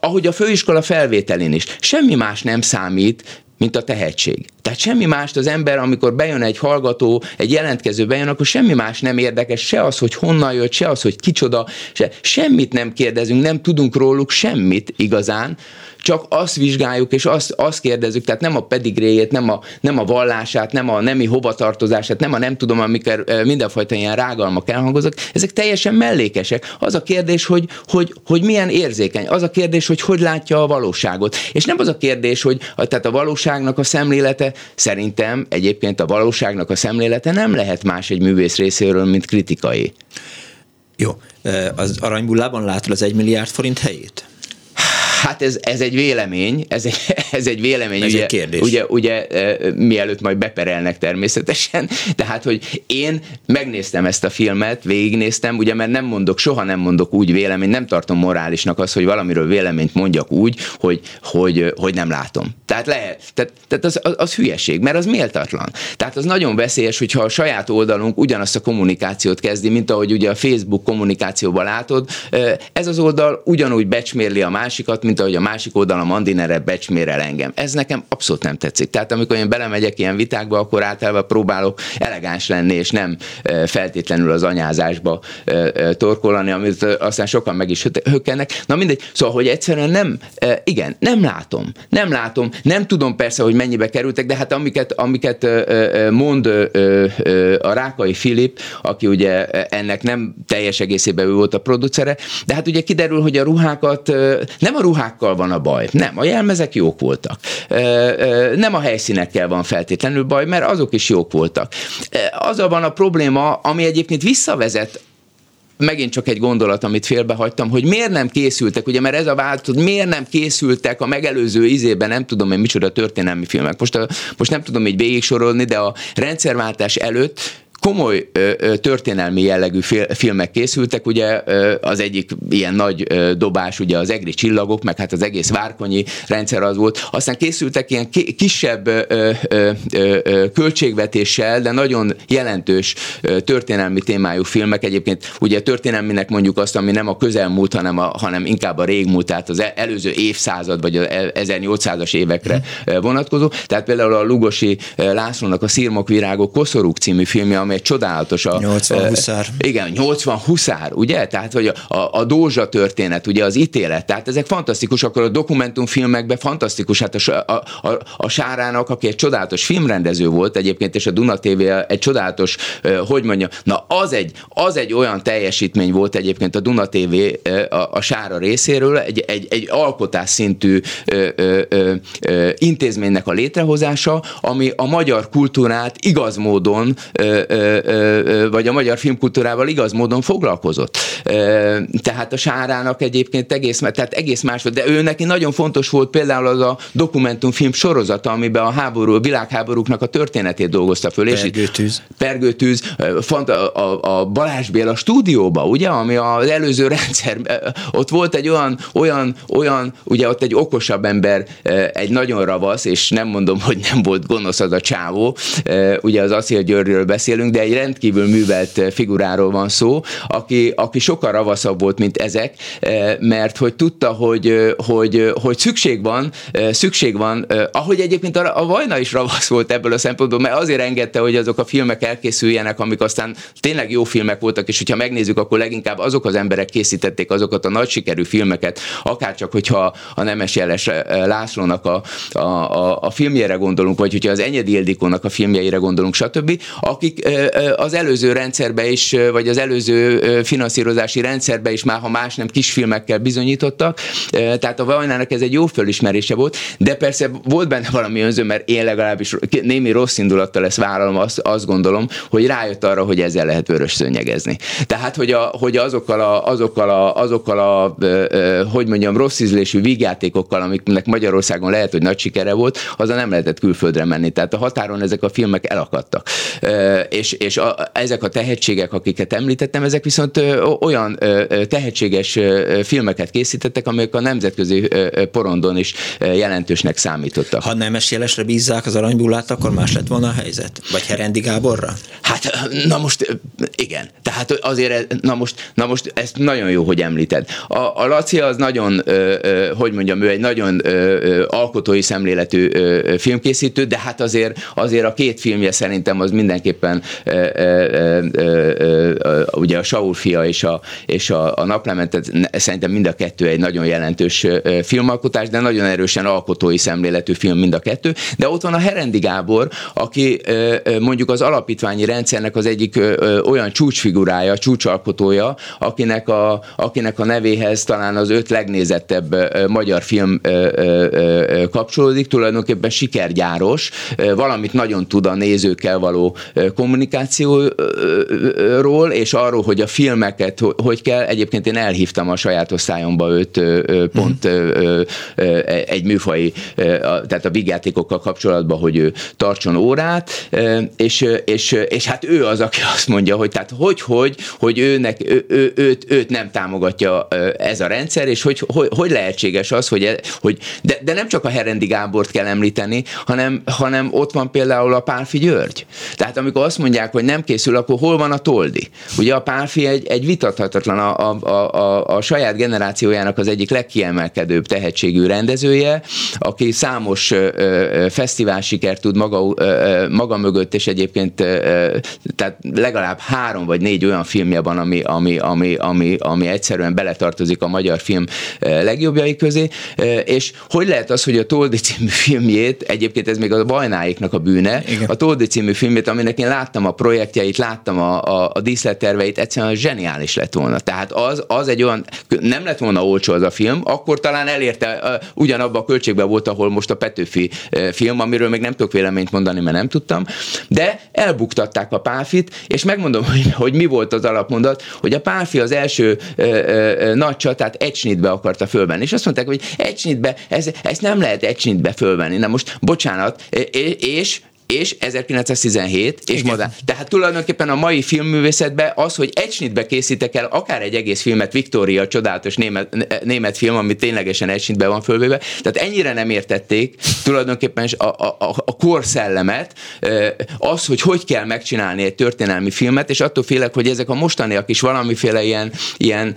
ahogy a főiskola felvételén is. Semmi más nem számít, mint a tehetség. Tehát semmi mást az ember, amikor bejön egy hallgató, egy jelentkező bejön, akkor semmi más nem érdekes, se az, hogy honnan jött, se az, hogy kicsoda, se, semmit nem kérdezünk, nem tudunk róluk semmit igazán, csak azt vizsgáljuk, és azt, azt kérdezzük, tehát nem a pedigréjét, nem a, nem a vallását, nem a nemi hovatartozását, nem a nem tudom, amikor mindenfajta ilyen rágalmak elhangoznak, ezek teljesen mellékesek. Az a kérdés, hogy, hogy, hogy milyen érzékeny, az a kérdés, hogy hogy látja a valóságot. És nem az a kérdés, hogy tehát a valóságnak a szemlélete, szerintem egyébként a valóságnak a szemlélete nem lehet más egy művész részéről, mint kritikai. Jó, az aranybullában látod az egy milliárd forint helyét? Hát ez, ez egy vélemény, ez egy, ez egy vélemény. Ez ugye, egy kérdés. Ugye, ugye, mielőtt majd beperelnek természetesen, tehát, hogy én megnéztem ezt a filmet, végignéztem, ugye, mert nem mondok, soha nem mondok úgy véleményt, nem tartom morálisnak az, hogy valamiről véleményt mondjak úgy, hogy, hogy, hogy nem látom. Tehát lehet, tehát, tehát az, az, az hülyeség, mert az méltatlan. Tehát az nagyon veszélyes, hogyha a saját oldalunk ugyanazt a kommunikációt kezdi, mint ahogy ugye a Facebook kommunikációban látod, ez az oldal ugyanúgy becsmérli a másikat, mint ahogy a másik oldalon a Mandinere becsmérel engem. Ez nekem abszolút nem tetszik. Tehát amikor én belemegyek ilyen vitákba, akkor általában próbálok elegáns lenni, és nem feltétlenül az anyázásba torkolani, amit aztán sokan meg is hökkennek. Na mindegy, szóval, hogy egyszerűen nem, igen, nem látom. Nem látom, nem tudom persze, hogy mennyibe kerültek, de hát amiket, amiket mond a Rákai Filip, aki ugye ennek nem teljes egészében ő volt a producere, de hát ugye kiderül, hogy a ruhákat, nem a ruhákkal van a baj, nem, a jelmezek jók voltak voltak. Nem a helyszínekkel van feltétlenül baj, mert azok is jók voltak. Azzal van a probléma, ami egyébként visszavezet megint csak egy gondolat, amit félbehagytam, hogy miért nem készültek, ugye, mert ez a vált, hogy miért nem készültek a megelőző izében, nem tudom én micsoda történelmi filmek. Most, a, most nem tudom így végig sorolni, de a rendszerváltás előtt komoly történelmi jellegű filmek készültek, ugye az egyik ilyen nagy dobás, ugye az egri csillagok, meg hát az egész várkonyi rendszer az volt. Aztán készültek ilyen kisebb költségvetéssel, de nagyon jelentős történelmi témájú filmek. Egyébként ugye történelminek mondjuk azt, ami nem a közelmúlt, hanem, a, hanem inkább a régmúlt, tehát az előző évszázad, vagy az 1800-as évekre vonatkozó. Tehát például a Lugosi Lászlónak a Szirmok Virágok Koszorúk című filmje, amely csodálatos. A, 80 huszár. Igen, 80 huszár, ugye? Tehát, hogy a, a, a Dózsa történet, ugye az ítélet, tehát ezek fantasztikus, akkor a dokumentumfilmekben fantasztikus, hát a, a, a, a Sárának, aki egy csodálatos filmrendező volt egyébként, és a Duna TV egy csodálatos, hogy mondja, na az egy, az egy olyan teljesítmény volt egyébként a Duna TV a, a Sára részéről, egy, egy, egy alkotás szintű ö, ö, ö, ö, intézménynek a létrehozása, ami a magyar kultúrát igaz módon ö, ö, vagy a magyar filmkultúrával igaz módon foglalkozott. Tehát a Sárának egyébként egész, tehát egész más volt, de ő neki nagyon fontos volt például az a dokumentumfilm sorozata, amiben a háború, a világháborúknak a történetét dolgozta föl. Pergőtűz. Pergőtűz, a, a, a Balázs Béla stúdióba, ugye, ami az előző rendszer, ott volt egy olyan, olyan, olyan, ugye ott egy okosabb ember, egy nagyon ravasz, és nem mondom, hogy nem volt gonosz az a csávó, ugye az Aszél Györgyről beszélünk, de egy rendkívül művelt figuráról van szó, aki, aki sokkal ravaszabb volt, mint ezek, eh, mert hogy tudta, hogy, hogy, hogy szükség van, eh, szükség van, eh, ahogy egyébként a, a Vajna is ravasz volt ebből a szempontból, mert azért engedte, hogy azok a filmek elkészüljenek, amik aztán tényleg jó filmek voltak, és hogyha megnézzük, akkor leginkább azok az emberek készítették azokat a nagy sikerű filmeket, akárcsak, hogyha a Nemes Jeles Lászlónak a, a, a, a filmjére gondolunk, vagy hogyha az Enyedi Ildikónak a filmjeire gondolunk, stb., akik az előző rendszerbe is, vagy az előző finanszírozási rendszerbe is már, ha más nem kisfilmekkel bizonyítottak, tehát a Vajnának ez egy jó fölismerése volt, de persze volt benne valami önző, mert én legalábbis némi rossz indulattal ezt vállalom, azt, azt gondolom, hogy rájött arra, hogy ezzel lehet vörös szőnyegezni. Tehát, hogy, a, hogy azokkal a, azokkal a, azokkal a hogy mondjam, rossz ízlésű vígjátékokkal, amiknek Magyarországon lehet, hogy nagy sikere volt, azzal nem lehetett külföldre menni. Tehát a határon ezek a filmek elakadtak. És, és a, ezek a tehetségek, akiket említettem, ezek viszont ö, olyan ö, tehetséges ö, filmeket készítettek, amelyek a nemzetközi ö, porondon is ö, jelentősnek számítottak. Ha Nemes Jelesre bízzák az aranybullát, akkor más lett volna a helyzet? Vagy Herendi Gáborra? Hát, na most, igen. Tehát azért, na most, na most ezt nagyon jó, hogy említed. A, a Laci az nagyon, ö, ö, hogy mondjam, ő egy nagyon ö, ö, alkotói szemléletű ö, filmkészítő, de hát azért, azért a két filmje szerintem az mindenképpen ugye a Saul fia és a, és a, a naplementet, szerintem mind a kettő egy nagyon jelentős filmalkotás, de nagyon erősen alkotói szemléletű film mind a kettő, de ott van a Herendi Gábor, aki mondjuk az alapítványi rendszernek az egyik olyan csúcsfigurája, csúcsalkotója, akinek a, akinek a nevéhez talán az öt legnézettebb magyar film kapcsolódik, tulajdonképpen sikergyáros, valamit nagyon tud a nézőkkel való kommunikációról, és arról, hogy a filmeket hogy kell. Egyébként én elhívtam a saját osztályomba őt pont mm. egy műfai, tehát a bigjátékokkal kapcsolatban, hogy ő tartson órát, és, és, és hát ő az, aki azt mondja, hogy tehát hogy, hogy, hogy őnek, ő, ő, őt, őt nem támogatja ez a rendszer, és hogy, hogy, hogy lehetséges az, hogy, hogy de, de nem csak a Herendi Gábort kell említeni, hanem, hanem ott van például a Pálfi György. Tehát amikor azt mondják, hogy nem készül, akkor hol van a Toldi? Ugye a Pálfi egy, egy vitathatatlan, a, a, a, a saját generációjának az egyik legkiemelkedőbb tehetségű rendezője, aki számos fesztivál sikert tud maga, maga mögött, és egyébként tehát legalább három vagy négy olyan filmje van, ami, ami, ami, ami, ami egyszerűen beletartozik a magyar film legjobbjai közé, és hogy lehet az, hogy a Toldi című filmjét, egyébként ez még a Bajnáiknak a bűne, Igen. a Toldi című filmjét aminek én láttam a projektjeit, láttam a, a, a díszletterveit, egyszerűen zseniális lett volna. Tehát az, az egy olyan, nem lett volna olcsó az a film, akkor talán elérte, ugyanabban a költségben volt, ahol most a Petőfi film, amiről még nem tudok véleményt mondani, mert nem tudtam, de elbuktatták a Pálfit, és megmondom, hogy, hogy mi volt az alapmondat, hogy a Pálfi az első uh, uh, nagy csatát egy snitbe akarta fölvenni, és azt mondták, hogy egy snitbe, ez, ezt nem lehet egy snitbe fölvenni. Na most, bocsánat, és és 1917, és modern. Tehát tulajdonképpen a mai filmművészetben az, hogy egy snitbe készítek el akár egy egész filmet, Victoria, csodálatos német, német film, ami ténylegesen egy snitbe van fölvéve, tehát ennyire nem értették tulajdonképpen a, a, a, a korszellemet, az, hogy hogy kell megcsinálni egy történelmi filmet, és attól félek, hogy ezek a mostaniak is valamiféle ilyen, ilyen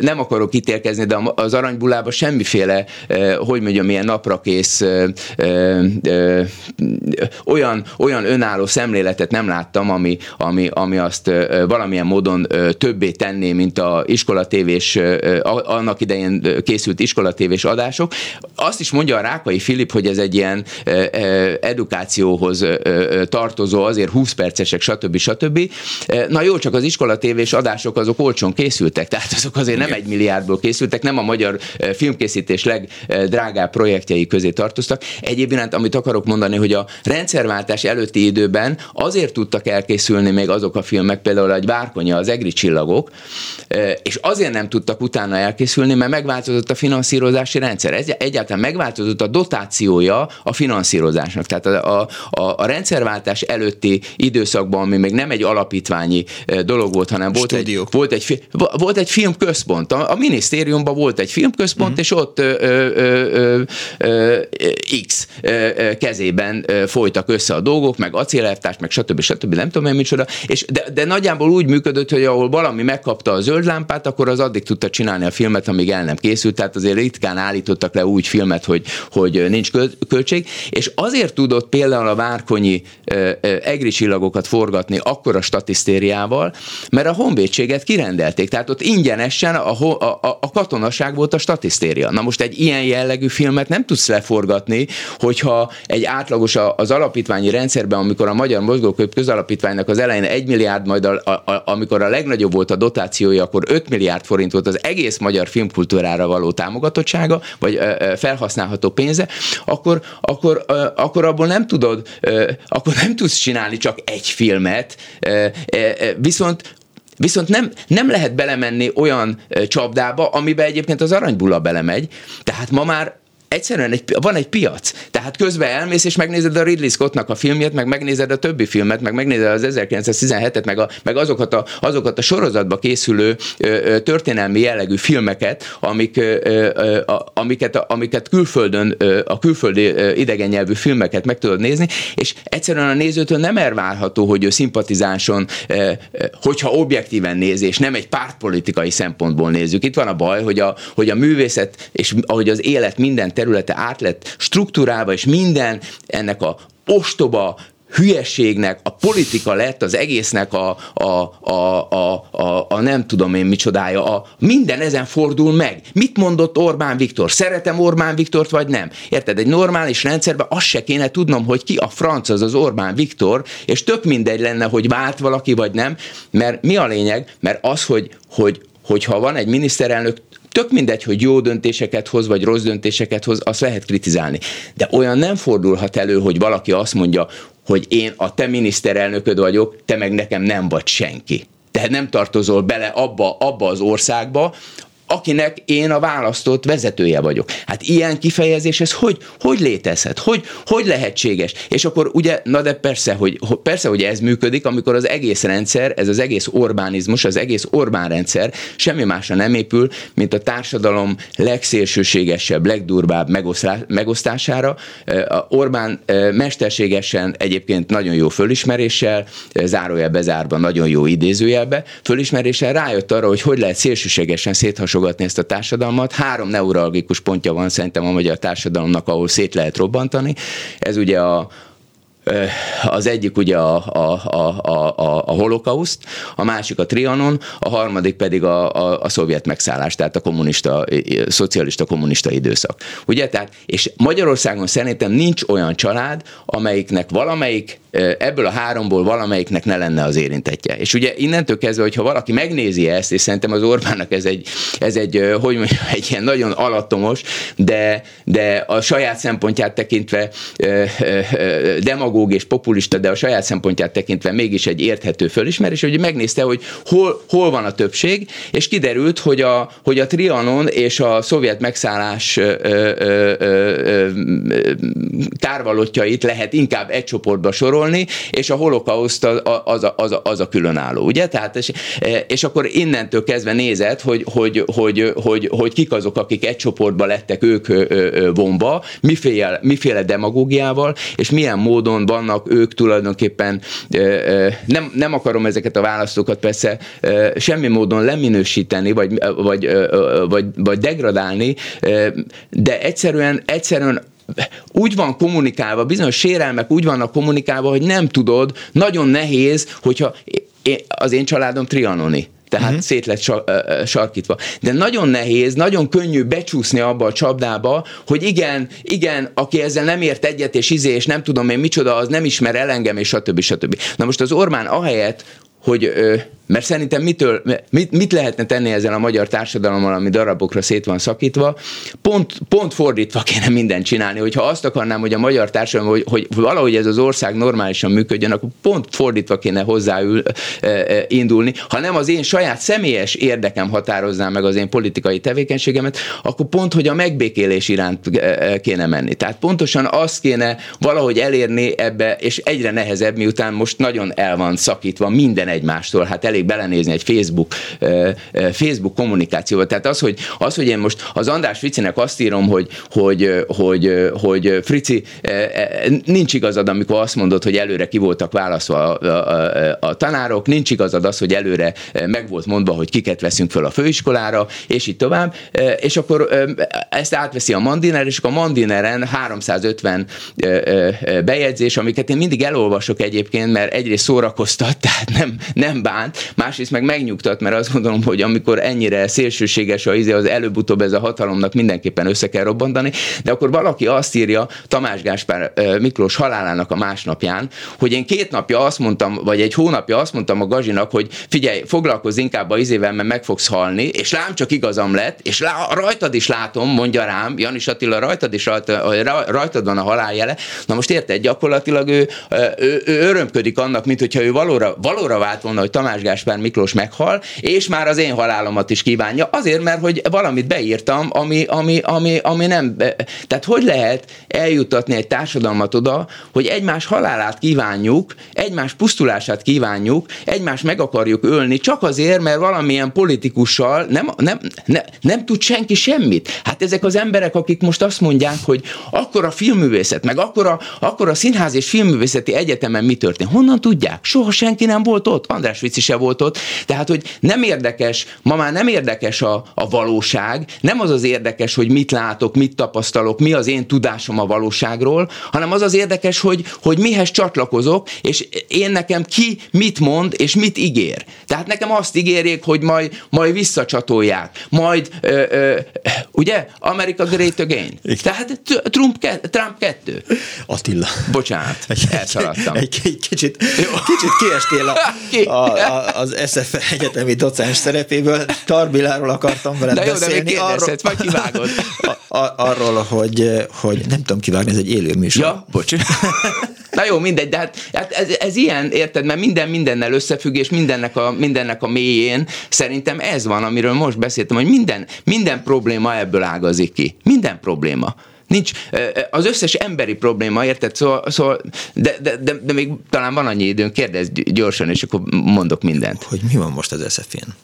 nem akarok ítélkezni, de az aranybulába semmiféle, hogy mondjam, ilyen naprakész olyan, olyan önálló szemléletet nem láttam, ami, ami, ami azt valamilyen módon többé tenné, mint a iskolatévés, annak idején készült iskolatévés adások. Azt is mondja a Rákai Filip, hogy ez egy ilyen edukációhoz tartozó, azért 20 percesek, stb. stb. Na jó, csak az iskolatévés adások azok olcsón készültek, tehát azok azért nem egy milliárdból készültek, nem a magyar filmkészítés legdrágább projektjei közé tartoztak. Egyébként, amit akarok mondani, hogy a rendszerváltás előtti időben azért tudtak elkészülni még azok a filmek, például egy Várkonya, az Egri csillagok, és azért nem tudtak utána elkészülni, mert megváltozott a finanszírozási rendszer. Egyáltalán megváltozott a dotációja a finanszírozásnak. Tehát a, a, a rendszerváltás előtti időszakban, ami még nem egy alapítványi dolog volt, hanem volt egy, volt egy, volt egy filmközpont. A, a minisztériumban volt egy filmközpont, uh-huh. és ott ö, ö, ö, ö, X kezében folytak össze a dolgok, meg acélelvtárs, meg stb. stb. nem tudom én micsoda, és de, de nagyjából úgy működött, hogy ahol valami megkapta a zöld lámpát, akkor az addig tudta csinálni a filmet, amíg el nem készült, tehát azért ritkán állítottak le úgy filmet, hogy, hogy nincs költség, és azért tudott például a Várkonyi egri csillagokat forgatni akkora statisztériával, mert a honvédséget kirendelték, tehát ott ingyenesen a, a, a, a katonaság volt a statisztéria. Na most egy ilyen jellegű filmet nem tudsz leforgatni, hogyha egy átlagos az alapítványi rendszerben, amikor a Magyar Mozgókép Közalapítványnak az elején 1 milliárd, majd a, a, amikor a legnagyobb volt a dotációja, akkor 5 milliárd forint volt az egész magyar filmkultúrára való támogatottsága, vagy ö, felhasználható pénze, akkor, akkor, ö, akkor abból nem tudod, ö, akkor nem tudsz csinálni csak egy filmet, ö, ö, viszont Viszont nem, nem lehet belemenni olyan csapdába, amiben egyébként az aranybulla belemegy. Tehát ma már egyszerűen egy, van egy piac. Tehát közben elmész, és megnézed a Ridley Scottnak a filmjét, meg megnézed a többi filmet, meg megnézed az 1917-et, meg, a, meg azokat, a, azokat a sorozatba készülő ö, ö, történelmi jellegű filmeket, amik, ö, ö, a, amiket, a, amiket külföldön, ö, a külföldi ö, idegen nyelvű filmeket meg tudod nézni, és egyszerűen a nézőtől nem elvárható, hogy ő szimpatizánson, ö, hogyha objektíven néz, és nem egy pártpolitikai szempontból nézzük. Itt van a baj, hogy a, hogy a művészet, és ahogy az élet minden területe át lett struktúrálva, és minden ennek a ostoba, hülyeségnek, a politika lett az egésznek a, a, a, a, a, a nem tudom én micsodája, a, minden ezen fordul meg. Mit mondott Orbán Viktor? Szeretem Orbán Viktort, vagy nem? Érted? Egy normális rendszerben azt se kéne tudnom, hogy ki a franc az az Orbán Viktor, és tök mindegy lenne, hogy vált valaki, vagy nem, mert mi a lényeg? Mert az, hogy, hogy hogyha van egy miniszterelnök, Tök mindegy, hogy jó döntéseket hoz, vagy rossz döntéseket hoz, azt lehet kritizálni. De olyan nem fordulhat elő, hogy valaki azt mondja, hogy én a te miniszterelnököd vagyok, te meg nekem nem vagy senki. Tehát nem tartozol bele abba, abba az országba, akinek én a választott vezetője vagyok. Hát ilyen kifejezés, ez hogy, hogy létezhet? Hogy, hogy lehetséges? És akkor ugye, na de persze hogy, persze, hogy ez működik, amikor az egész rendszer, ez az egész Orbánizmus, az egész Orbán rendszer semmi másra nem épül, mint a társadalom legszélsőségesebb, legdurvább megosztására. Orbán mesterségesen egyébként nagyon jó fölismeréssel, zárójelbe bezárva nagyon jó idézőjelbe, fölismeréssel rájött arra, hogy hogy lehet szélsőségesen széthasonlítani hasogatni ezt a társadalmat. Három neuralgikus pontja van szerintem a magyar társadalomnak, ahol szét lehet robbantani. Ez ugye a, az egyik ugye a, a, a, a, a holokauszt, a másik a trianon, a harmadik pedig a, a, a szovjet megszállás, tehát a kommunista, szocialista kommunista időszak. Ugye, tehát, és Magyarországon szerintem nincs olyan család, amelyiknek valamelyik ebből a háromból valamelyiknek ne lenne az érintetje. És ugye innentől kezdve, hogyha valaki megnézi ezt, és szerintem az Orbánnak ez egy, ez egy hogy mondjam, egy ilyen nagyon alattomos, de, de a saját szempontját tekintve demagóg és populista, de a saját szempontját tekintve mégis egy érthető fölismerés, hogy megnézte, hogy hol, hol van a többség, és kiderült, hogy a, hogy a Trianon és a szovjet megszállás tárvalotjait lehet inkább egy csoportba sorolni, és a holokauszt az, az, az, az a különálló, ugye? Tehát, és, és akkor innentől kezdve nézett, hogy, hogy, hogy, hogy, hogy kik azok, akik egy csoportba lettek ők bomba, miféle, miféle demagógiával, és milyen módon vannak ők tulajdonképpen, nem, nem akarom ezeket a választókat persze semmi módon leminősíteni, vagy, vagy, vagy, vagy degradálni, de egyszerűen, egyszerűen úgy van kommunikálva, bizonyos sérelmek úgy vannak kommunikálva, hogy nem tudod, nagyon nehéz, hogyha az én családom trianoni tehát uh-huh. szét lett sarkítva. De nagyon nehéz, nagyon könnyű becsúszni abba a csapdába, hogy igen, igen, aki ezzel nem ért egyet, és izé, és nem tudom én micsoda, az nem ismer el engem, és stb. stb. Na most az Orbán ahelyett, hogy mert szerintem mitől, mit, mit lehetne tenni ezzel a magyar társadalommal, ami darabokra szét van szakítva? Pont, pont fordítva kéne mindent csinálni. Hogyha azt akarnám, hogy a magyar társadalom, hogy, hogy valahogy ez az ország normálisan működjön, akkor pont fordítva kéne hozzáül e, e, indulni. Ha nem az én saját személyes érdekem határozná meg az én politikai tevékenységemet, akkor pont, hogy a megbékélés iránt e, kéne menni. Tehát pontosan azt kéne valahogy elérni ebbe, és egyre nehezebb, miután most nagyon el van szakítva minden egymástól. Hát elég belenézni egy Facebook, Facebook kommunikációba. Tehát az, hogy, az, hogy én most az András Fricinek azt írom, hogy, hogy, hogy, hogy Frici, nincs igazad, amikor azt mondod, hogy előre ki voltak választva a, a, a, a tanárok, nincs igazad az, hogy előre meg volt mondva, hogy kiket veszünk föl a főiskolára, és így tovább, és akkor ezt átveszi a Mandiner, és akkor a Mandineren 350 bejegyzés, amiket én mindig elolvasok egyébként, mert egyrészt szórakoztat, tehát nem, nem bánt, másrészt meg megnyugtat, mert azt gondolom, hogy amikor ennyire szélsőséges az, az előbb-utóbb ez a hatalomnak mindenképpen össze kell robbantani, de akkor valaki azt írja Tamás Gáspár Miklós halálának a másnapján, hogy én két napja azt mondtam, vagy egy hónapja azt mondtam a Gazsinak, hogy figyelj, foglalkozz inkább a izével, mert meg fogsz halni, és lám csak igazam lett, és lá, rajtad is látom, mondja rám, Janis Attila, rajtad is rajtad, rajtad van a haláljele. Na most érted, gyakorlatilag ő, ő, ő örömködik annak, mint hogyha ő valóra, valóra vált volna, hogy Tamás Gáspár Gáspár Miklós meghal, és már az én halálomat is kívánja, azért, mert hogy valamit beírtam, ami, ami, ami, ami nem... Tehát hogy lehet eljutatni egy társadalmat oda, hogy egymás halálát kívánjuk, egymás pusztulását kívánjuk, egymás meg akarjuk ölni, csak azért, mert valamilyen politikussal nem, nem, nem, nem tud senki semmit. Hát ezek az emberek, akik most azt mondják, hogy akkor a filmművészet, meg akkor a, akkor a Színház és Filmművészeti Egyetemen mi történt. Honnan tudják? Soha senki nem volt ott. András Vici se volt ott. Tehát, hogy nem érdekes, ma már nem érdekes a, a valóság, nem az az érdekes, hogy mit látok, mit tapasztalok, mi az én tudásom a valóságról, hanem az az érdekes, hogy, hogy mihez csatlakozok, és én nekem ki mit mond, és mit ígér. Tehát nekem azt ígérjék, hogy majd, majd visszacsatolják, majd, ö, ö, ugye, America Great Again. Igen. Tehát Trump, ke, Trump 2. Attila. Bocsánat, elszaladtam. Egy, egy kicsit, kicsit kiestél a, a, a, az SF egyetemi docens szerepéből. Tarbiláról akartam veled de jó, beszélni. De arról, vagy kivágod. A, a, arról, hogy, hogy nem tudom kivágni, ez egy élő műsor. Ja, bocs. Na jó, mindegy, de hát, hát ez, ez ilyen, érted, mert minden mindennel összefügg, és mindennek a, mindennek a mélyén szerintem ez van, amiről most beszéltem, hogy minden, minden probléma ebből ágazik ki. Minden probléma. Nincs, az összes emberi probléma, érted? Szóval, szóval de, de, de, de még talán van annyi időn, kérdezz gyorsan, és akkor mondok mindent. Hogy mi van most az SF-én?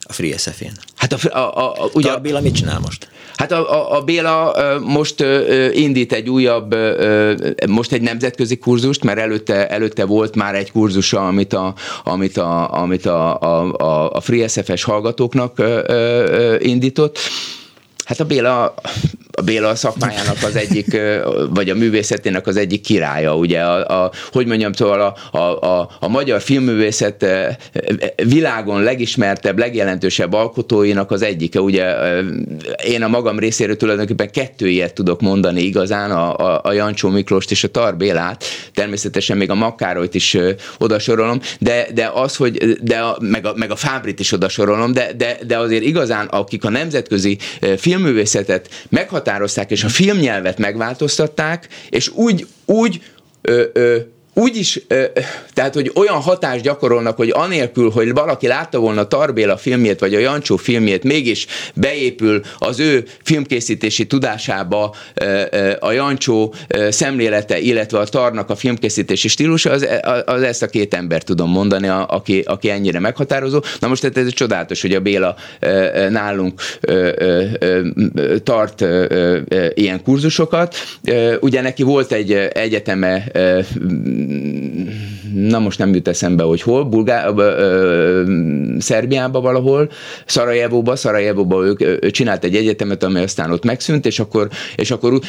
A Free SF-én. Hát a, a, a, a ugye, a Béla mit csinál most? Hát a, a, a Béla most indít egy újabb, most egy nemzetközi kurzust, mert előtte, előtte volt már egy kurzusa, amit a, amit a, amit a, a, a Free SF-es hallgatóknak indított. Hát a Béla a Béla szakmájának az egyik, vagy a művészetének az egyik királya, ugye, a, a, hogy mondjam, szóval a, a, a, a magyar filmművészet világon legismertebb, legjelentősebb alkotóinak az egyike, ugye én a magam részéről tulajdonképpen kettő ilyet tudok mondani igazán, a, a, a Jancsó Miklóst és a Tar Bélát, természetesen még a Makkárolyt is oda sorolom, de, de az, hogy, de a, meg, a, meg a Fábrit is oda sorolom, de, de, de azért igazán, akik a nemzetközi filmművészetet meghatározták, és a filmnyelvet megváltoztatták, és úgy, úgy ö, ö, úgy is, tehát, hogy olyan hatást gyakorolnak, hogy anélkül, hogy valaki látta volna Tarbéla filmjét, vagy a Jancsó filmjét, mégis beépül az ő filmkészítési tudásába a Jancsó szemlélete, illetve a Tarnak a filmkészítési stílusa, az, az ezt a két ember tudom mondani, aki, aki ennyire meghatározó. Na most ez, ez csodálatos, hogy a Béla nálunk tart ilyen kurzusokat. Ugye neki volt egy egyeteme na most nem jut eszembe, hogy hol, Bulgá, ö, ö, Szerbiába valahol, Szarajevóba, Szarajevóba ő, ő csinált egy egyetemet, ami aztán ott megszűnt, és akkor, és akkor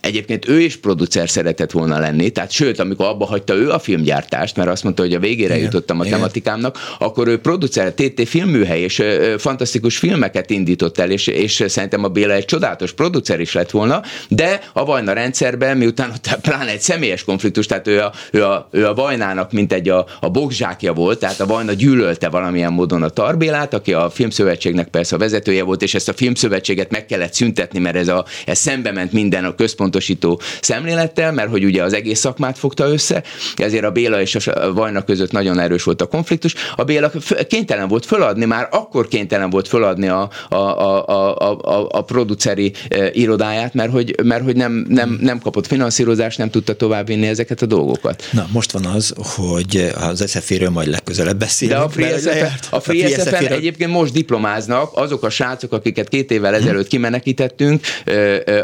egyébként ő is producer szeretett volna lenni, tehát sőt, amikor abba hagyta ő a filmgyártást, mert azt mondta, hogy a végére igen, jutottam a igen. tematikámnak, akkor ő producer, TT filmműhely, és fantasztikus filmeket indított el, és, és szerintem a Béla egy csodálatos producer is lett volna, de a Vajna rendszerben, miután ott pláne egy személyes konfliktus, tehát ő a, ő a, ő a Vajnának mint egy a, a bogzsákja volt, tehát a Vajna gyűlölte valamilyen módon a Tarbélát, aki a Filmszövetségnek persze a vezetője volt, és ezt a Filmszövetséget meg kellett szüntetni, mert ez, a, ez szembe ment minden a központosító szemlélettel, mert hogy ugye az egész szakmát fogta össze, ezért a Béla és a Vajna között nagyon erős volt a konfliktus. A Béla kénytelen volt föladni, már akkor kénytelen volt föladni a, a, a, a, a, a produceri e, irodáját, mert hogy, mert hogy nem, nem, nem kapott finanszírozást, nem tudta továbbvinni ezeket a dolgokat. Na, most van az, hogy az SZF-ről majd legközelebb beszélünk. De a Free, SF, a Free, Free SF-en egyébként most diplomáznak azok a srácok, akiket két évvel hm. ezelőtt kimenekítettünk,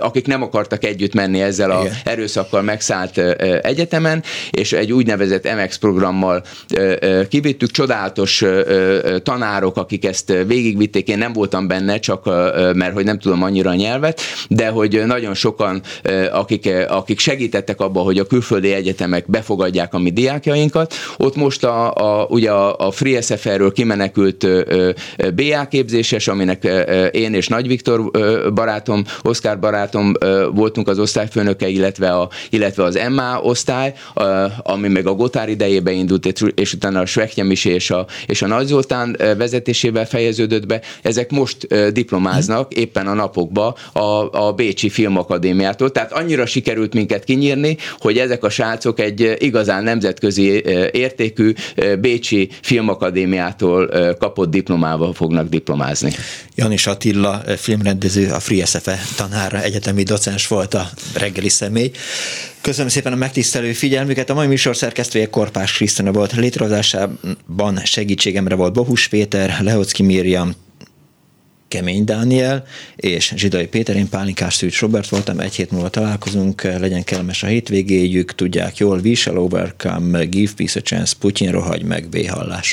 akik nem akartak együtt menni ezzel a Igen. erőszakkal megszállt egyetemen, és egy úgynevezett MX programmal kivittük. Csodálatos tanárok, akik ezt végigvitték, én nem voltam benne, csak mert hogy nem tudom annyira a nyelvet, de hogy nagyon sokan, akik, akik segítettek abban, hogy a külföldi egyetemek befogadják a mi diákjainkat. Ott most a, a, ugye a, a Free SFR-ről kimenekült BA képzéses, aminek én és Nagy Viktor barátom, Oszkár barátom voltunk az osztályfőnöke, illetve, a, illetve az MA osztály, ami meg a Gotár idejébe indult, és utána a Sveknyemisi és a, és a Nagy Zoltán vezetésével fejeződött be. Ezek most diplomáznak éppen a napokban a, a Bécsi Filmakadémiától. Tehát annyira sikerült minket kinyírni, hogy ezek a srácok egy igazán nemzetközi értékű Bécsi Filmakadémiától kapott diplomával fognak diplomázni. Janis Attila filmrendező, a Free SFE tanára, egyetemi docens volt a reggeli személy. Köszönöm szépen a megtisztelő figyelmüket. A mai műsor szerkesztője Korpás Krisztina volt. Létrehozásában segítségemre volt Bohus Péter, Leocki Miriam, Kemény Dániel és Zsidai Péter, én Pálinkás Szűcs Robert voltam, egy hét múlva találkozunk, legyen kellemes a hétvégéjük, tudják jól, we shall overcome, give peace a chance, Putyin rohagy meg, véhallás.